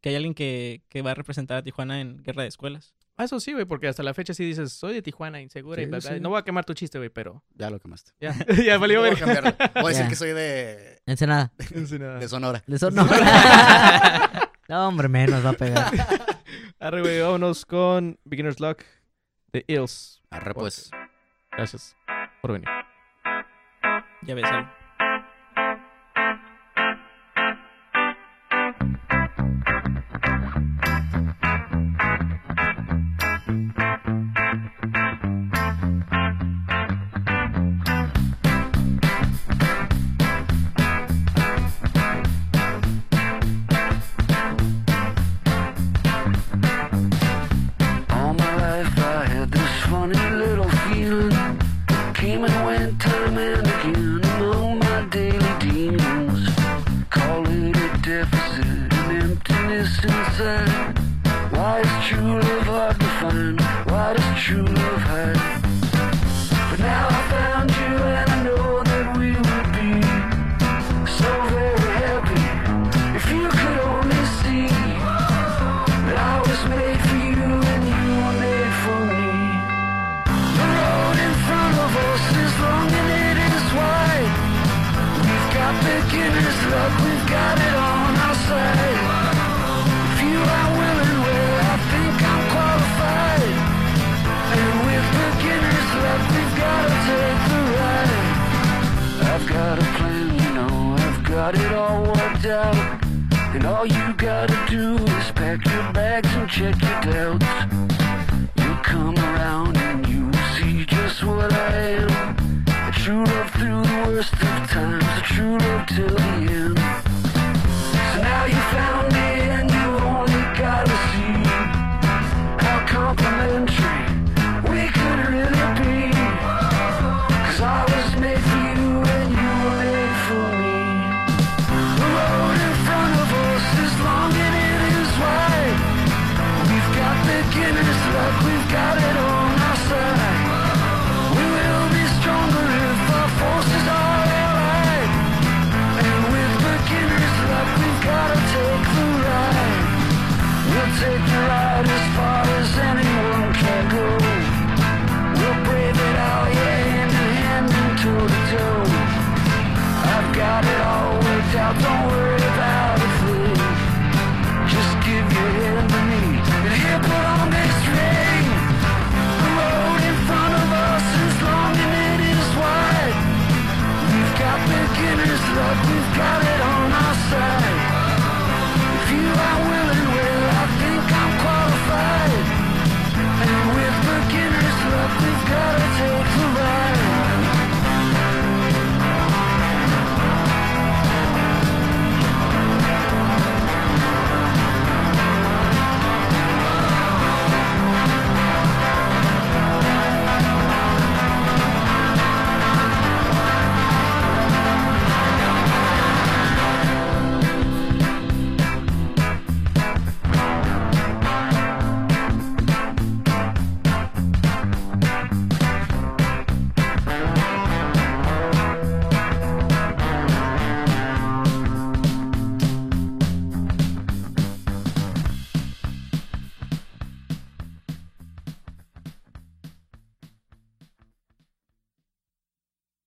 que hay alguien que, que va a representar a Tijuana en Guerra de Escuelas.
Ah, eso sí, güey, porque hasta la fecha sí dices, soy de Tijuana, insegura y bla, bla.
sí.
No voy a quemar tu chiste, güey, pero
Ya lo quemaste.
ya, [LAUGHS] [LAUGHS] ya valió
Voy a
ver.
Voy a decir que soy de,
Ensenada. [LAUGHS]
de Sonora.
De eso no. hombre, menos va a pegar.
Arre, güey, vámonos con Beginner's Luck de Ills.
Arre, pues.
Gracias por venir.
Ya ves algo.
now.